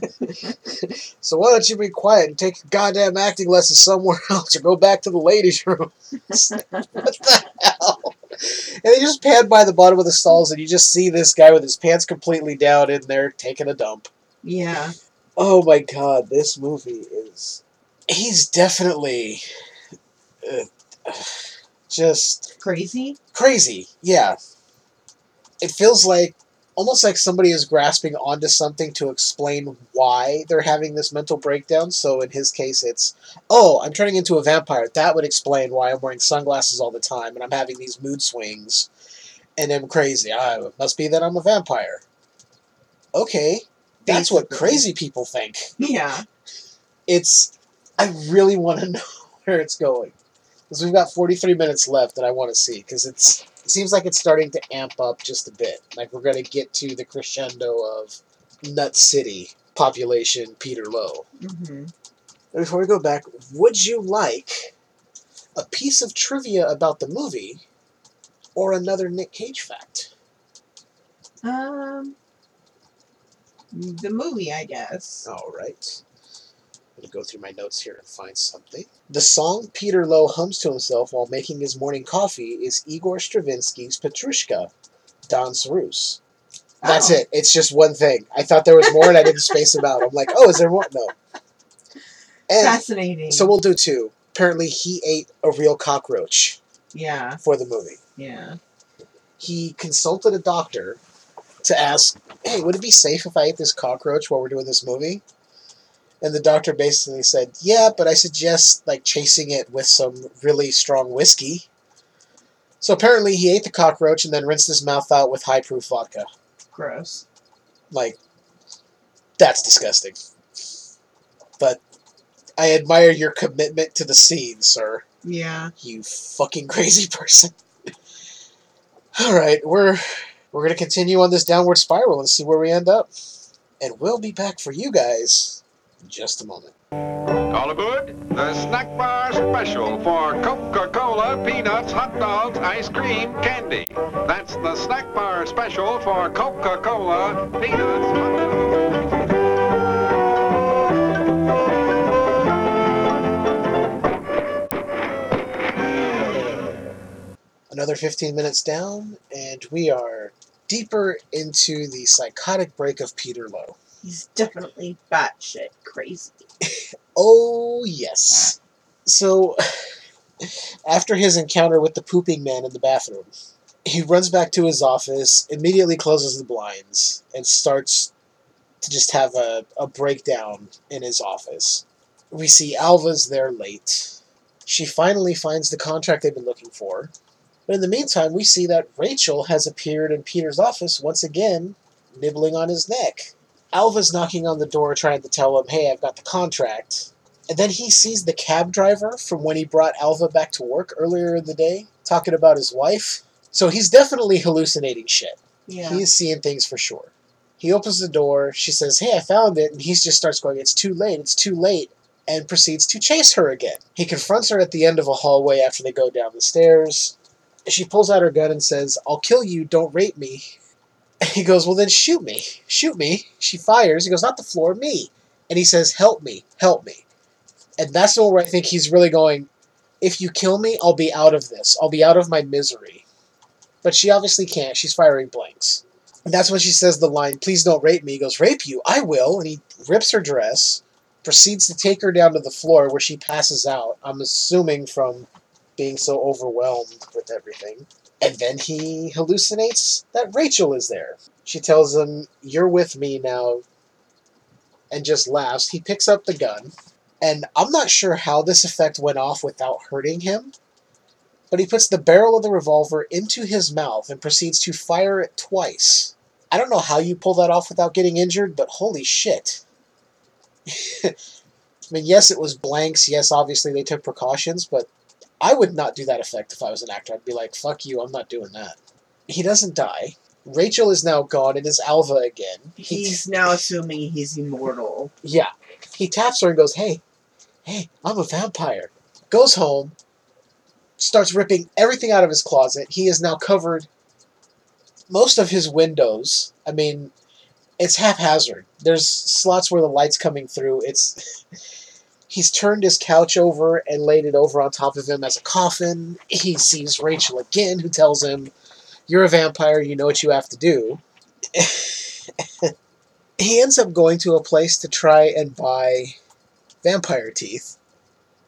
so why don't you be quiet and take your goddamn acting lessons somewhere else or go back to the ladies' room? what the hell? And they just pan by the bottom of the stalls and you just see this guy with his pants completely down in there taking a dump. Yeah. Oh my god, this movie is. He's definitely. Uh, just. Crazy? Crazy, yeah. It feels like. Almost like somebody is grasping onto something to explain why they're having this mental breakdown. So in his case, it's, oh, I'm turning into a vampire. That would explain why I'm wearing sunglasses all the time and I'm having these mood swings and I'm crazy. Ah, it must be that I'm a vampire. Okay, that's what crazy people think. Yeah. It's. I really want to know where it's going because we've got 43 minutes left that I want to see because it's. It seems like it's starting to amp up just a bit. Like we're going to get to the crescendo of Nut City population Peter Loew. hmm Before we go back, would you like a piece of trivia about the movie or another Nick Cage fact? Um, the movie, I guess. All right. I'm going to go through my notes here and find something. The song Peter Loew hums to himself while making his morning coffee is Igor Stravinsky's Petrushka, Danse Russe. That's Oh. it. It's just one thing. I thought there was more and I didn't space them out. I'm like, oh, is there more? No. And Fascinating. so we'll do two. Apparently, he ate a real cockroach Yeah. for the movie. Yeah. He consulted a doctor to ask, hey, would it be safe if I ate this cockroach while we're doing this movie? And the doctor basically said, yeah, but I suggest like chasing it with some really strong whiskey. So apparently he ate the cockroach and then rinsed his mouth out with high proof vodka. Gross. Like, that's disgusting. But I admire your commitment to the scene, sir. Yeah. You fucking crazy person. All right, we're we're gonna continue on this downward spiral and see where we end up, and we'll be back for you guys just a moment. All aboard the snack bar special for Coca-Cola, peanuts, hot dogs, ice cream, candy. That's the snack bar special for Coca-Cola, peanuts, hot dogs. Another 15 minutes down, and we are deeper into the psychotic break of Peter Loew. He's definitely batshit crazy. Oh, yes. So, after his encounter with the pooping man in the bathroom, he runs back to his office, immediately closes the blinds, and starts to just have a, a breakdown in his office. We see Alva's there late. She finally finds the contract they've been looking for. But in the meantime, we see that Rachel has appeared in Peter's office once again, nibbling on his neck. Alva's knocking on the door trying to tell him, hey, I've got the contract. And then he sees the cab driver from when he brought Alva back to work earlier in the day, talking about his wife. So he's definitely hallucinating shit. Yeah. He's seeing things for sure. He opens the door, she says, Hey, I found it, and he just starts going, It's too late, it's too late, and proceeds to chase her again. He confronts her at the end of a hallway after they go down the stairs. She pulls out her gun and says, I'll kill you, don't rape me. He goes, Well, then shoot me. Shoot me. She fires. He goes, Not the floor, me. And he says, Help me. Help me. And that's the one where I think he's really going, If you kill me, I'll be out of this. I'll be out of my misery. But she obviously can't. She's firing blanks. And that's when she says the line, Please don't rape me. He goes, Rape you? I will. And he rips her dress, proceeds to take her down to the floor where she passes out. I'm assuming from being so overwhelmed with everything. And then he hallucinates that Rachel is there. She tells him, You're with me now, and just laughs. He picks up the gun, and I'm not sure how this effect went off without hurting him, but he puts the barrel of the revolver into his mouth and proceeds to fire it twice. I don't know how you pull that off without getting injured, but holy shit. I mean, yes, it was blanks. Yes, obviously they took precautions, but I would not do that effect if I was an actor. I'd be like, fuck you, I'm not doing that. He doesn't die. Rachel is now gone. It is Alva again. He He's now assuming he's immortal. yeah. He taps her and goes, Hey, hey, I'm a vampire. Goes home, starts ripping everything out of his closet. He is now covered most of his windows. I mean, it's haphazard. There's slots where the light's coming through. It's he's turned his couch over and laid it over on top of him as a coffin. He sees Rachel again, who tells him, "You're a vampire. You know what you have to do." he ends up going to a place to try and buy vampire teeth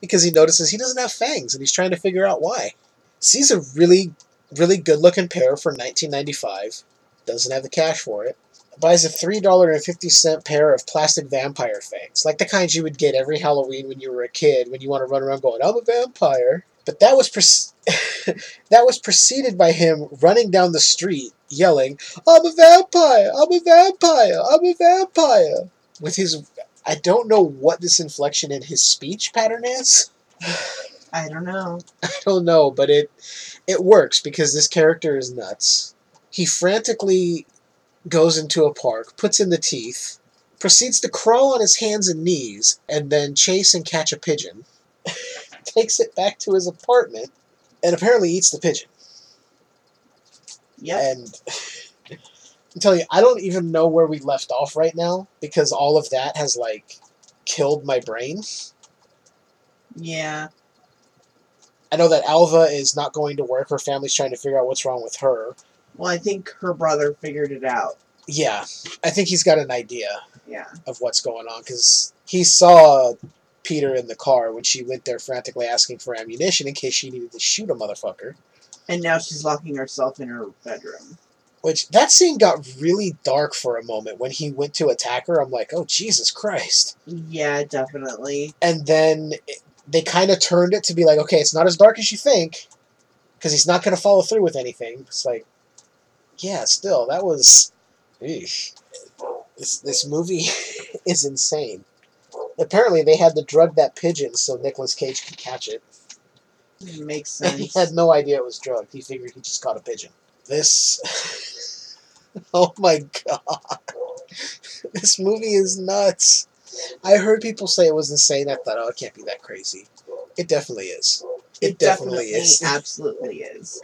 because he notices he doesn't have fangs and he's trying to figure out why. Sees a really, really good looking pair for 1995. Doesn't have the cash for it. Buys a $3.50 pair of plastic vampire fangs, like the kinds you would get every Halloween when you were a kid, when you want to run around going, I'm a vampire. But that was pre- that was preceded by him running down the street yelling, "I'm a vampire! I'm a vampire! I'm a vampire!" With his, I don't know what this inflection in his speech pattern is. I don't know. I don't know, but it it works because this character is nuts. He frantically goes into a park, puts in the teeth, proceeds to crawl on his hands and knees, and then chase and catch a pigeon. Takes it back to his apartment, and apparently eats the pigeon. Yeah. And I'm telling you, I don't even know where we left off right now because all of that has like killed my brain. Yeah. I know that Alva is not going to work. Her family's trying to figure out what's wrong with her. Well, I think her brother figured it out. Yeah, I think he's got an idea Yeah. of what's going on because he saw Peter in the car when she went there frantically asking for ammunition in case she needed to shoot a motherfucker. And now she's locking herself in her bedroom. Which that scene got really dark for a moment when he went to attack her. I'm like, oh Jesus Christ! Yeah, definitely. And then it, they kind of turned it to be like, okay, it's not as dark as you think, because he's not going to follow through with anything. It's like, yeah, still that was, eesh. this this movie is insane. Apparently, they had to drug that pigeon so Nicolas Cage could catch it. Makes And he had no idea it was drugged. He figured he just caught a pigeon. This. oh my god. This movie is nuts. I heard people say it was insane. I thought, oh, it can't be that crazy. It definitely is. It, definitely, is. Absolutely is.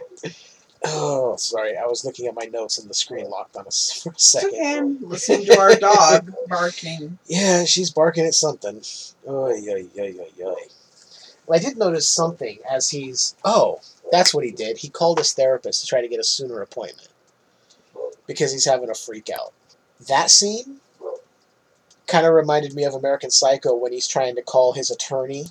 Oh, sorry. I was looking at my notes and the screen locked on us for a second. I'm listening to our dog barking. Yeah, she's barking at something. Oh, yeah, yeah, yeah, yeah. Well, I did notice something as he's. Oh, that's what he did. He called his therapist to try to get a sooner appointment because he's having a freak out. That scene kind of reminded me of American Psycho when he's trying to call his attorney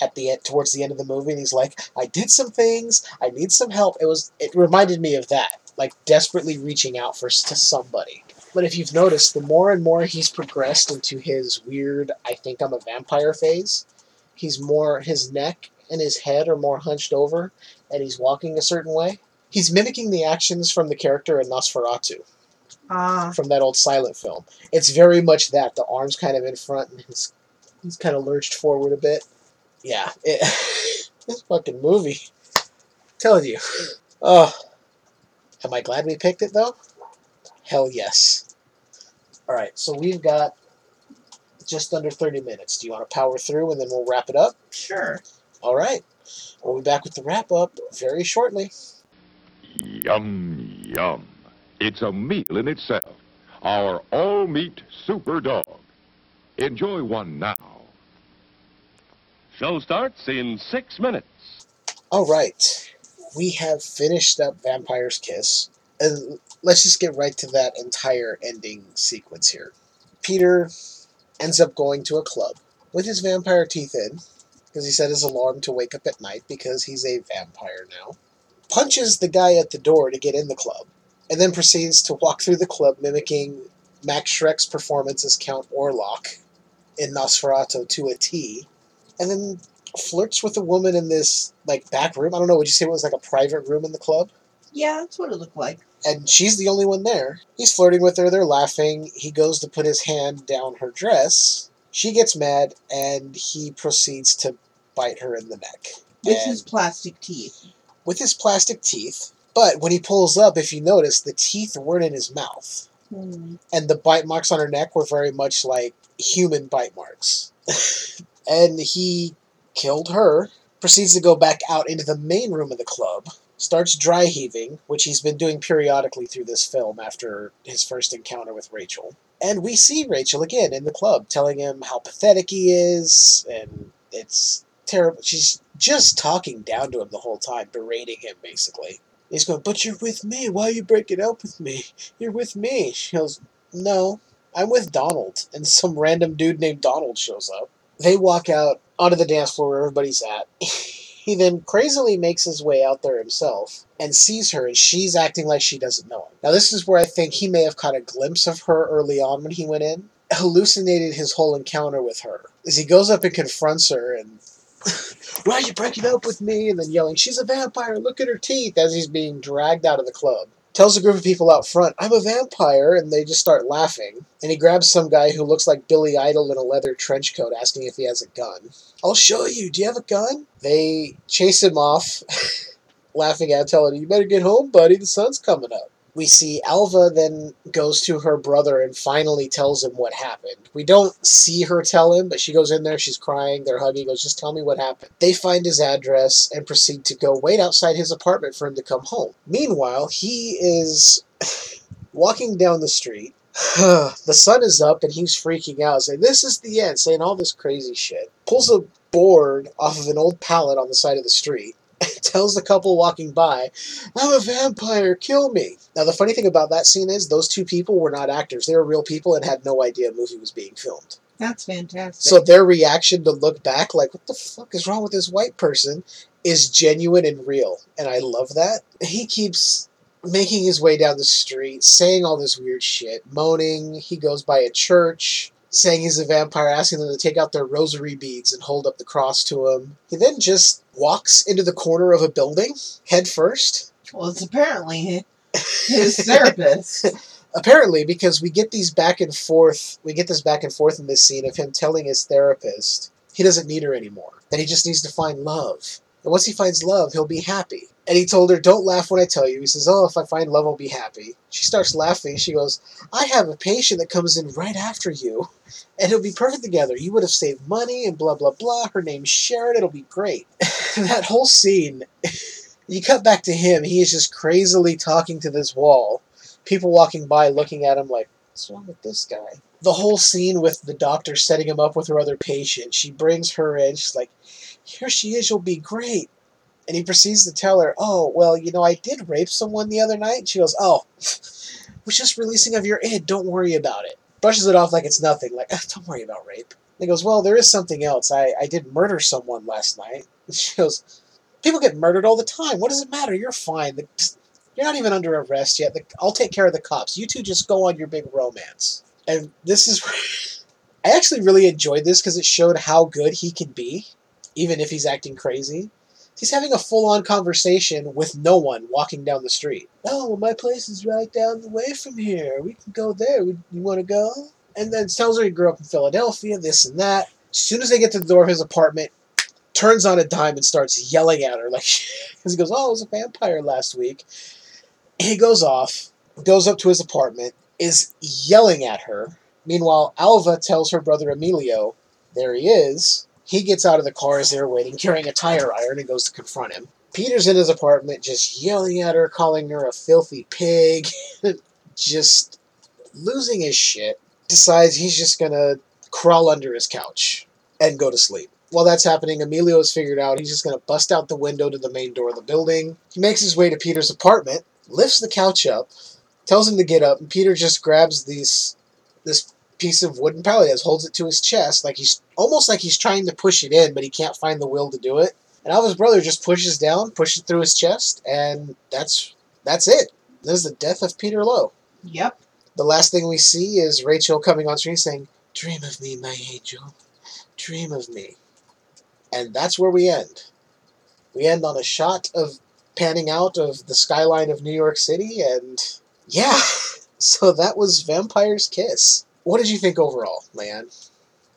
at the end, towards the end of the movie, and he's like, "I did some things. I need some help." It was. It reminded me of that, like desperately reaching out for to somebody. But if you've noticed, the more and more he's progressed into his weird "I think I'm a vampire" phase, he's more his neck and his head are more hunched over, and he's walking a certain way. He's mimicking the actions from the character in Nosferatu Ah, from that old silent film. It's very much that. The arms kind of in front and he's, he's kind of lurched forward a bit. Yeah, it, this fucking movie. telling you. Oh, am I glad we picked it though? Hell yes. All right, so we've got just under 30 minutes. Do you want to power through and then we'll wrap it up? sure. All right. We'll be back with the wrap up very shortly. Yum, yum. It's a meal in itself. Our all meat super dog. Enjoy one now. Show starts in six minutes. All right, we have finished up Vampire's Kiss, and let's just get right to that entire ending sequence here. Peter ends up going to a club with his vampire teeth in, because he set his alarm to wake up at night because he's a vampire now. Punches the guy at the door to get in the club, and then proceeds to walk through the club mimicking Max Schreck's performance as Count Orlok in Nosferatu to a T, and then flirts with a woman in this like back room. I don't know. Would you say it was like a private room in the club? Yeah, that's what it looked like. And she's the only one there. He's flirting with her. They're laughing. He goes to put his hand down her dress. She gets mad, and he proceeds to bite her in the neck With And- his plastic teeth. with his plastic teeth. But when he pulls up, if you notice, the teeth weren't in his mouth, Hmm. and the bite marks on her neck were very much like human bite marks. and he killed her, proceeds to go back out into the main room of the club, starts dry heaving, which he's been doing periodically through this film after his first encounter with Rachel. And we see Rachel again in the club telling him how pathetic he is, and it's terrible. She's just talking down to him the whole time, berating him basically. He's going, But you're with me. Why are you breaking up with me? You're with me. She goes, No, I'm with Donald. And some random dude named Donald shows up. They walk out onto the dance floor where everybody's at. He then crazily makes his way out there himself and sees her, and she's acting like she doesn't know him. Now, this is where I think he may have caught a glimpse of her early on when he went in, hallucinated his whole encounter with her. As he goes up and confronts her, and why are you breaking up with me? And then yelling, She's a vampire, look at her teeth, as he's being dragged out of the club. Tells a group of people out front, I'm a vampire, and they just start laughing. And he grabs some guy who looks like Billy Idol in a leather trench coat, asking if he has a gun. I'll show you. Do you have a gun? They chase him off, laughing at him, telling him, You better get home, buddy. The sun's coming up. We see Alva then goes to her brother and finally tells him what happened. We don't see her tell him, but she goes in there, she's crying, they're hugging, goes, Just tell me what happened. They find his address and proceed to go wait outside his apartment for him to come home. Meanwhile, he is walking down the street. the sun is up and he's freaking out, saying, This is the end, saying all this crazy shit. Pulls a board off of an old pallet on the side of the street tells the couple walking by, I'm a vampire, kill me. Now, the funny thing about that scene is those two people were not actors. They were real people and had no idea a movie was being filmed. That's fantastic. So their reaction to look back, like, what the fuck is wrong with this white person, is genuine and real. And I love that. He keeps making his way down the street, saying all this weird shit, moaning. He goes by a church saying he's a vampire, asking them to take out their rosary beads and hold up the cross to him. He then just walks into the corner of a building, head first. Well, it's apparently his therapist. Apparently, because we get these back and forth, we get this back and forth in this scene of him telling his therapist he doesn't need her anymore, that he just needs to find love. And once he finds love, he'll be happy. And he told her, Don't laugh when I tell you. He says, Oh, if I find love, I'll be happy. She starts laughing. She goes, I have a patient that comes in right after you, and it'll be perfect together. You would have saved money and blah, blah, blah. Her name's Sharon. It'll be great. that whole scene, you cut back to him. He is just crazily talking to this wall. People walking by looking at him like, What's wrong with this guy? The whole scene with the doctor setting him up with her other patient. She brings her in. She's like, Here she is. You'll be great. And he proceeds to tell her, Oh, well, you know, I did rape someone the other night. She goes, Oh, was just releasing of your id. Don't worry about it. Brushes it off like it's nothing. Like, "Ah, don't worry about rape. And he goes, Well, there is something else. I, I did murder someone last night. And she goes, People get murdered all the time. What does it matter? You're fine. The, you're not even under arrest yet. The, I'll take care of the cops. You two just go on your big romance. And this is where I actually really enjoyed this because it showed how good he can be, even if he's acting crazy. He's having a full on conversation with no one walking down the street. Oh, well, my place is right down the way from here. We can go there. You want to go? And then tells her he grew up in Philadelphia, this and that. As soon as they get to the door of his apartment, turns on a dime and starts yelling at her. Like, because he goes, Oh, I was a vampire last week. He goes off, goes up to his apartment, is yelling at her. Meanwhile, Alva tells her brother Emilio, There he is. He gets out of the car as they're waiting, carrying a tire iron, and goes to confront him. Peter's in his apartment, just yelling at her, calling her a filthy pig, just losing his shit. Decides he's just gonna crawl under his couch and go to sleep. While that's happening, Emilio has figured out he's just gonna bust out the window to the main door of the building. He makes his way to Peter's apartment, lifts the couch up, tells him to get up, and Peter just grabs these this piece of wooden pallet as holds it to his chest, like he's almost like he's trying to push it in, but he can't find the will to do it. And Alva's brother just pushes down, pushes through his chest, and that's that's it. This is the death of Peter Loew. Yep. The last thing we see is Rachel coming on screen saying, Dream of me, my angel. Dream of me. And that's where we end. We end on a shot of panning out of the skyline of New York City, and yeah. So that was Vampire's Kiss. What did you think overall, man?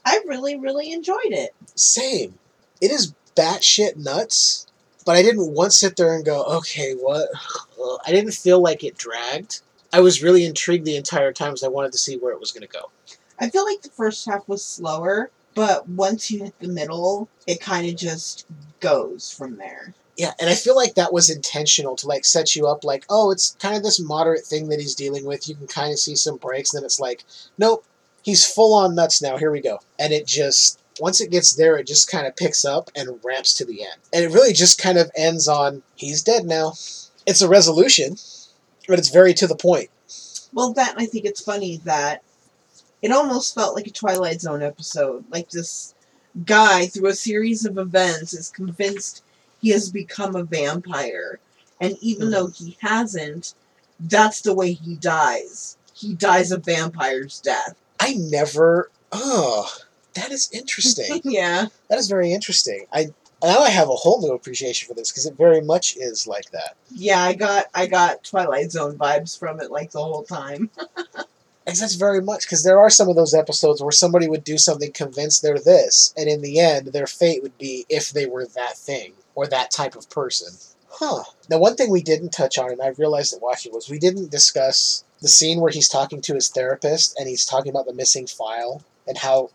I really, really enjoyed it. Same. It is batshit nuts, but I didn't once sit there and go, okay, what? I didn't feel like it dragged. I was really intrigued the entire time because I wanted to see where it was going to go. I feel like the first half was slower, but once you hit the middle, it kind of just goes from there. Yeah, and I feel like that was intentional to like set you up like, oh, it's kind of this moderate thing that he's dealing with. You can kind of see some breaks, and then it's like, nope, he's full on nuts now. Here we go. And it just once it gets there, it just kind of picks up and ramps to the end. And it really just kind of ends on he's dead now. It's a resolution, but it's very to the point. Well, that I think it's funny that it almost felt like a Twilight Zone episode. Like this guy, through a series of events, is convinced he has become a vampire. And even Mhm. though he hasn't, that's the way he dies. He dies a vampire's death. I never. Oh, that is interesting. yeah. That is very interesting. I now I have a whole new appreciation for this because it very much is like that. Yeah, I got I got Twilight Zone vibes from it like the whole time. And that's very much because there are some of those episodes where somebody would do something convinced they're this, and in the end, their fate would be if they were that thing or that type of person. Huh. Now, one thing we didn't touch on, and I realized it watching, was we didn't discuss the scene where he's talking to his therapist and he's talking about the missing file and how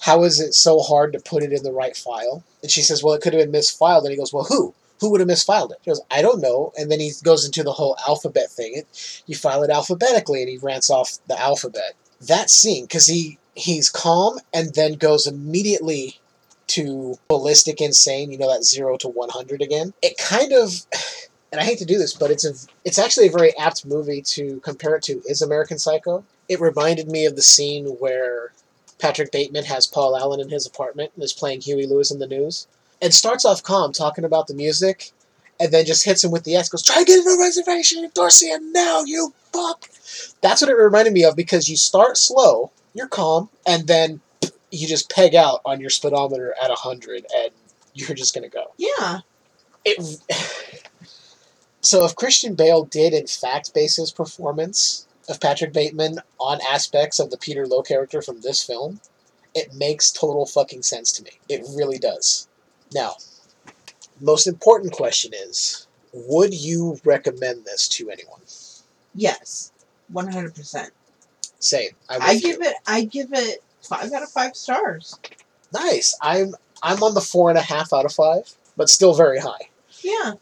how is it so hard to put it in the right file? And she says, "Well, it could have been misfiled." And he goes, "Well, who? Who would have misfiled it?" She goes, "I don't know." And then he goes into the whole alphabet thing. It, you file it alphabetically, and he rants off the alphabet. That scene, because he he's calm and then goes immediately to ballistic insane. You know that zero to one hundred again. It kind of. And I hate to do this, but it's a it's actually a very apt movie to compare it to is American Psycho. It reminded me of the scene where Patrick Bateman has Paul Allen in his apartment and is playing Huey Lewis and the News. And starts off calm, talking about the music, and then just hits him with the axe, goes, Try getting a reservation in Dorsia now, you fuck! That's what it reminded me of because you start slow, you're calm, and then you just peg out on your speedometer at 100 and you're just going to go. Yeah. It, so if Christian Bale did in fact base his performance of Patrick Bateman on aspects of the Peter Loew character from this film, it makes total fucking sense to me. It really does. Now, most important question is, would you recommend this to anyone? Yes. One hundred percent. Same. I'm I give you. it I give it five out of five stars. Nice. I'm I'm on the four and a half out of five, but still very high. Yeah.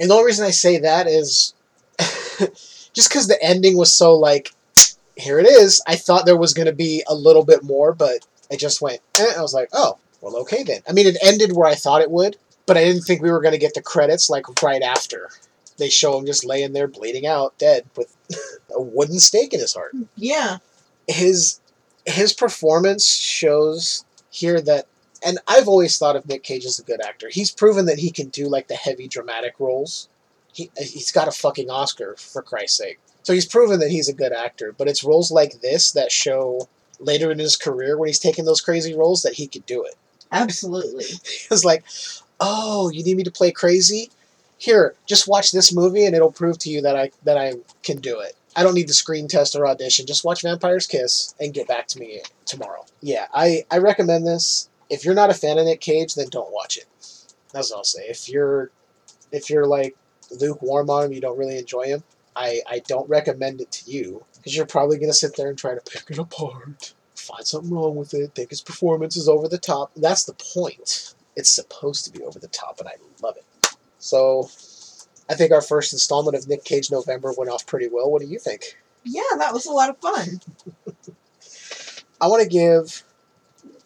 And the only reason I say that is just because the ending was so like, here it is. I thought there was going to be a little bit more, but I just went, eh. I was like, oh, well, okay then. I mean, it ended where I thought it would, but I didn't think we were going to get the credits like right after. They show him just laying there bleeding out, dead, with a wooden stake in his heart. Yeah. His his performance shows here that and I've always thought of Nick Cage as a good actor. He's proven that he can do like the heavy dramatic roles. He he's got a fucking Oscar for Christ's sake. So he's proven that he's a good actor. But it's roles like this that show later in his career when he's taking those crazy roles that he could do it. Absolutely. It's like, oh, you need me to play crazy? Here, just watch this movie and it'll prove to you that I that I can do it. I don't need the screen test or audition. Just watch Vampire's Kiss and get back to me tomorrow. Yeah, I, I recommend this. If you're not a fan of Nick Cage, then don't watch it. That's what I'll say. If you're if you're like lukewarm on him, you don't really enjoy him, I, I don't recommend it to you. Because you're probably gonna sit there and try to pick it apart. Find something wrong with it, think his performance is over the top. That's the point. It's supposed to be over the top, and I love it. So I think our first installment of Nick Cage November went off pretty well. What do you think? Yeah, that was a lot of fun. I want to give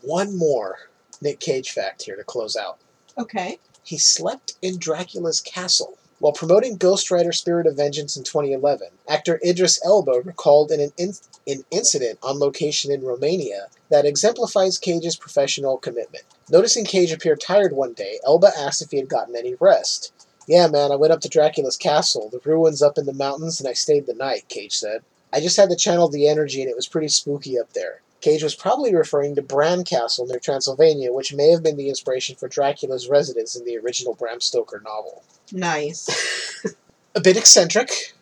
one more Nick Cage fact here to close out. Okay. He slept in Dracula's castle. While promoting Ghost Rider Spirit of Vengeance in 2011, actor Idris Elba recalled in an, in- an incident on location in Romania that exemplifies Cage's professional commitment. Noticing Cage appear tired one day, Elba asked if he had gotten any rest. Yeah, man, I went up to Dracula's castle, the ruins up in the mountains, and I stayed the night, Cage said. I just had to channel the energy, and it was pretty spooky up there. Cage was probably referring to Bran Castle near Transylvania, which may have been the inspiration for Dracula's residence in the original Bram Stoker novel. Nice. A bit eccentric,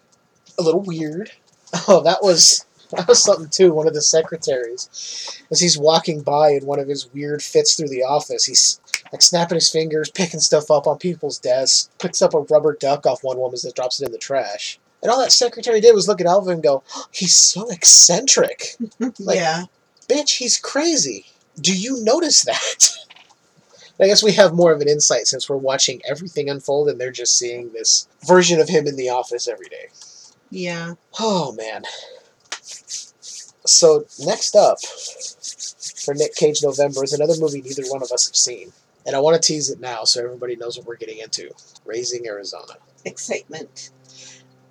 a little weird. Oh, that was that was something too. One of the secretaries, as he's walking by in one of his weird fits through the office, he's like snapping his fingers, picking stuff up on people's desks, picks up a rubber duck off one woman's that drops it in the trash. And all that secretary did was look at Alvin and go, oh, "He's so eccentric." Like, yeah. bitch, he's crazy. Do you notice that? I guess we have more of an insight since we're watching everything unfold and they're just seeing this version of him in the office every day. Yeah. Oh man. So next up for Nick Cage November is another movie neither one of us have seen. And I want to tease it now so everybody knows what we're getting into. Raising Arizona. Excitement.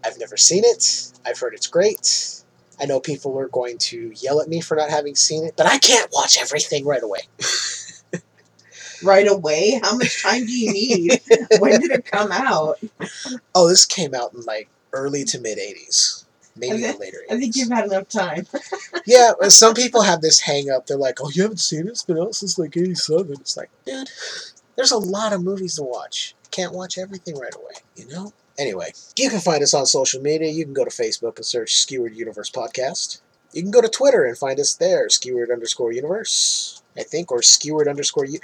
I've never seen it. I've heard it's great. I know people are going to yell at me for not having seen it, but I can't watch everything right away. Right away? How much time do you need? when did it come out? Oh, this came out in like early to mid 80s. Maybe I the later I think you've had enough time. yeah, uh, some people have this hang up. They're like, oh, you haven't seen it? It's been out since like 87. It's like, dude, there's a lot of movies to watch. Can't watch everything right away, you know? Anyway, you can find us on social media. You can go to Facebook and search Skewered Universe Podcast. You can go to Twitter and find us there, Skewered underscore Universe, I think, or Skewered underscore U.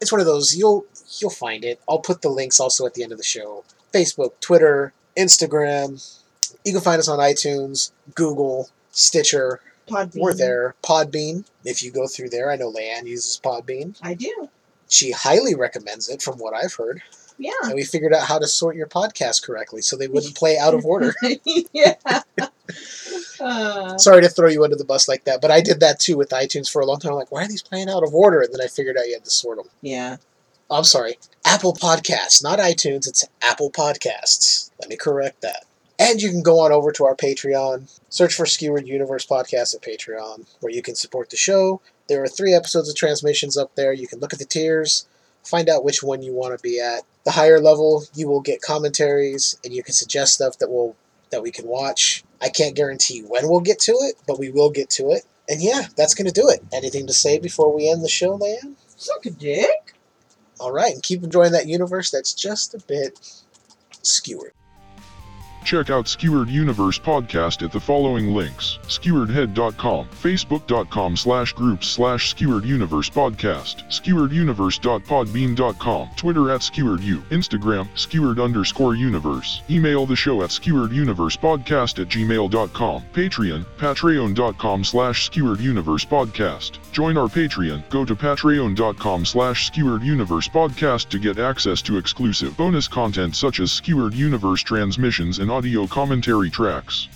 It's one of those. You'll you'll find it. I'll put the links also at the end of the show. Facebook, Twitter, Instagram. You can find us on iTunes, Google, Stitcher. Podbean. We're there. Podbean. If you go through there, I know Leanne uses Podbean. I do. She highly recommends it, from what I've heard. Yeah. And we figured out how to sort your podcast correctly so they wouldn't play out of order. yeah. Uh, Sorry to throw you under the bus like that, but I did that too with iTunes for a long time. I'm like, why are these playing out of order? And then I figured out you had to sort them. yeah. I'm sorry, Apple Podcasts, not iTunes. It's Apple Podcasts. Let me correct that. And you can go on over to our Patreon, search for Skewered Universe Podcast at Patreon, where you can support the show. There are three episodes of transmissions up there. You can look at the tiers, find out which one you want to be at. The higher level, you will get commentaries, and you can suggest stuff that will that we can watch. I can't guarantee when we'll get to it, but we will get to it. And yeah, that's going to do it. Anything to say before we end the show, man? Suck a dick. All right, and keep enjoying that universe that's just a bit skewered. Check out Skewered Universe Podcast at the following links skeweredhead.com, facebook.com slash groups slash skewered universe podcast, skewerduniverse.podbean.com, Twitter at skeweredu, Instagram skewered underscore universe, email the show at skewerduniversepodcast at gmail.com, Patreon, patreon.com slash skewereduniverse. Join our Patreon, go to patreon.com slash skewereduniverse to get access to exclusive bonus content such as skewered universe transmissions audio commentary tracks.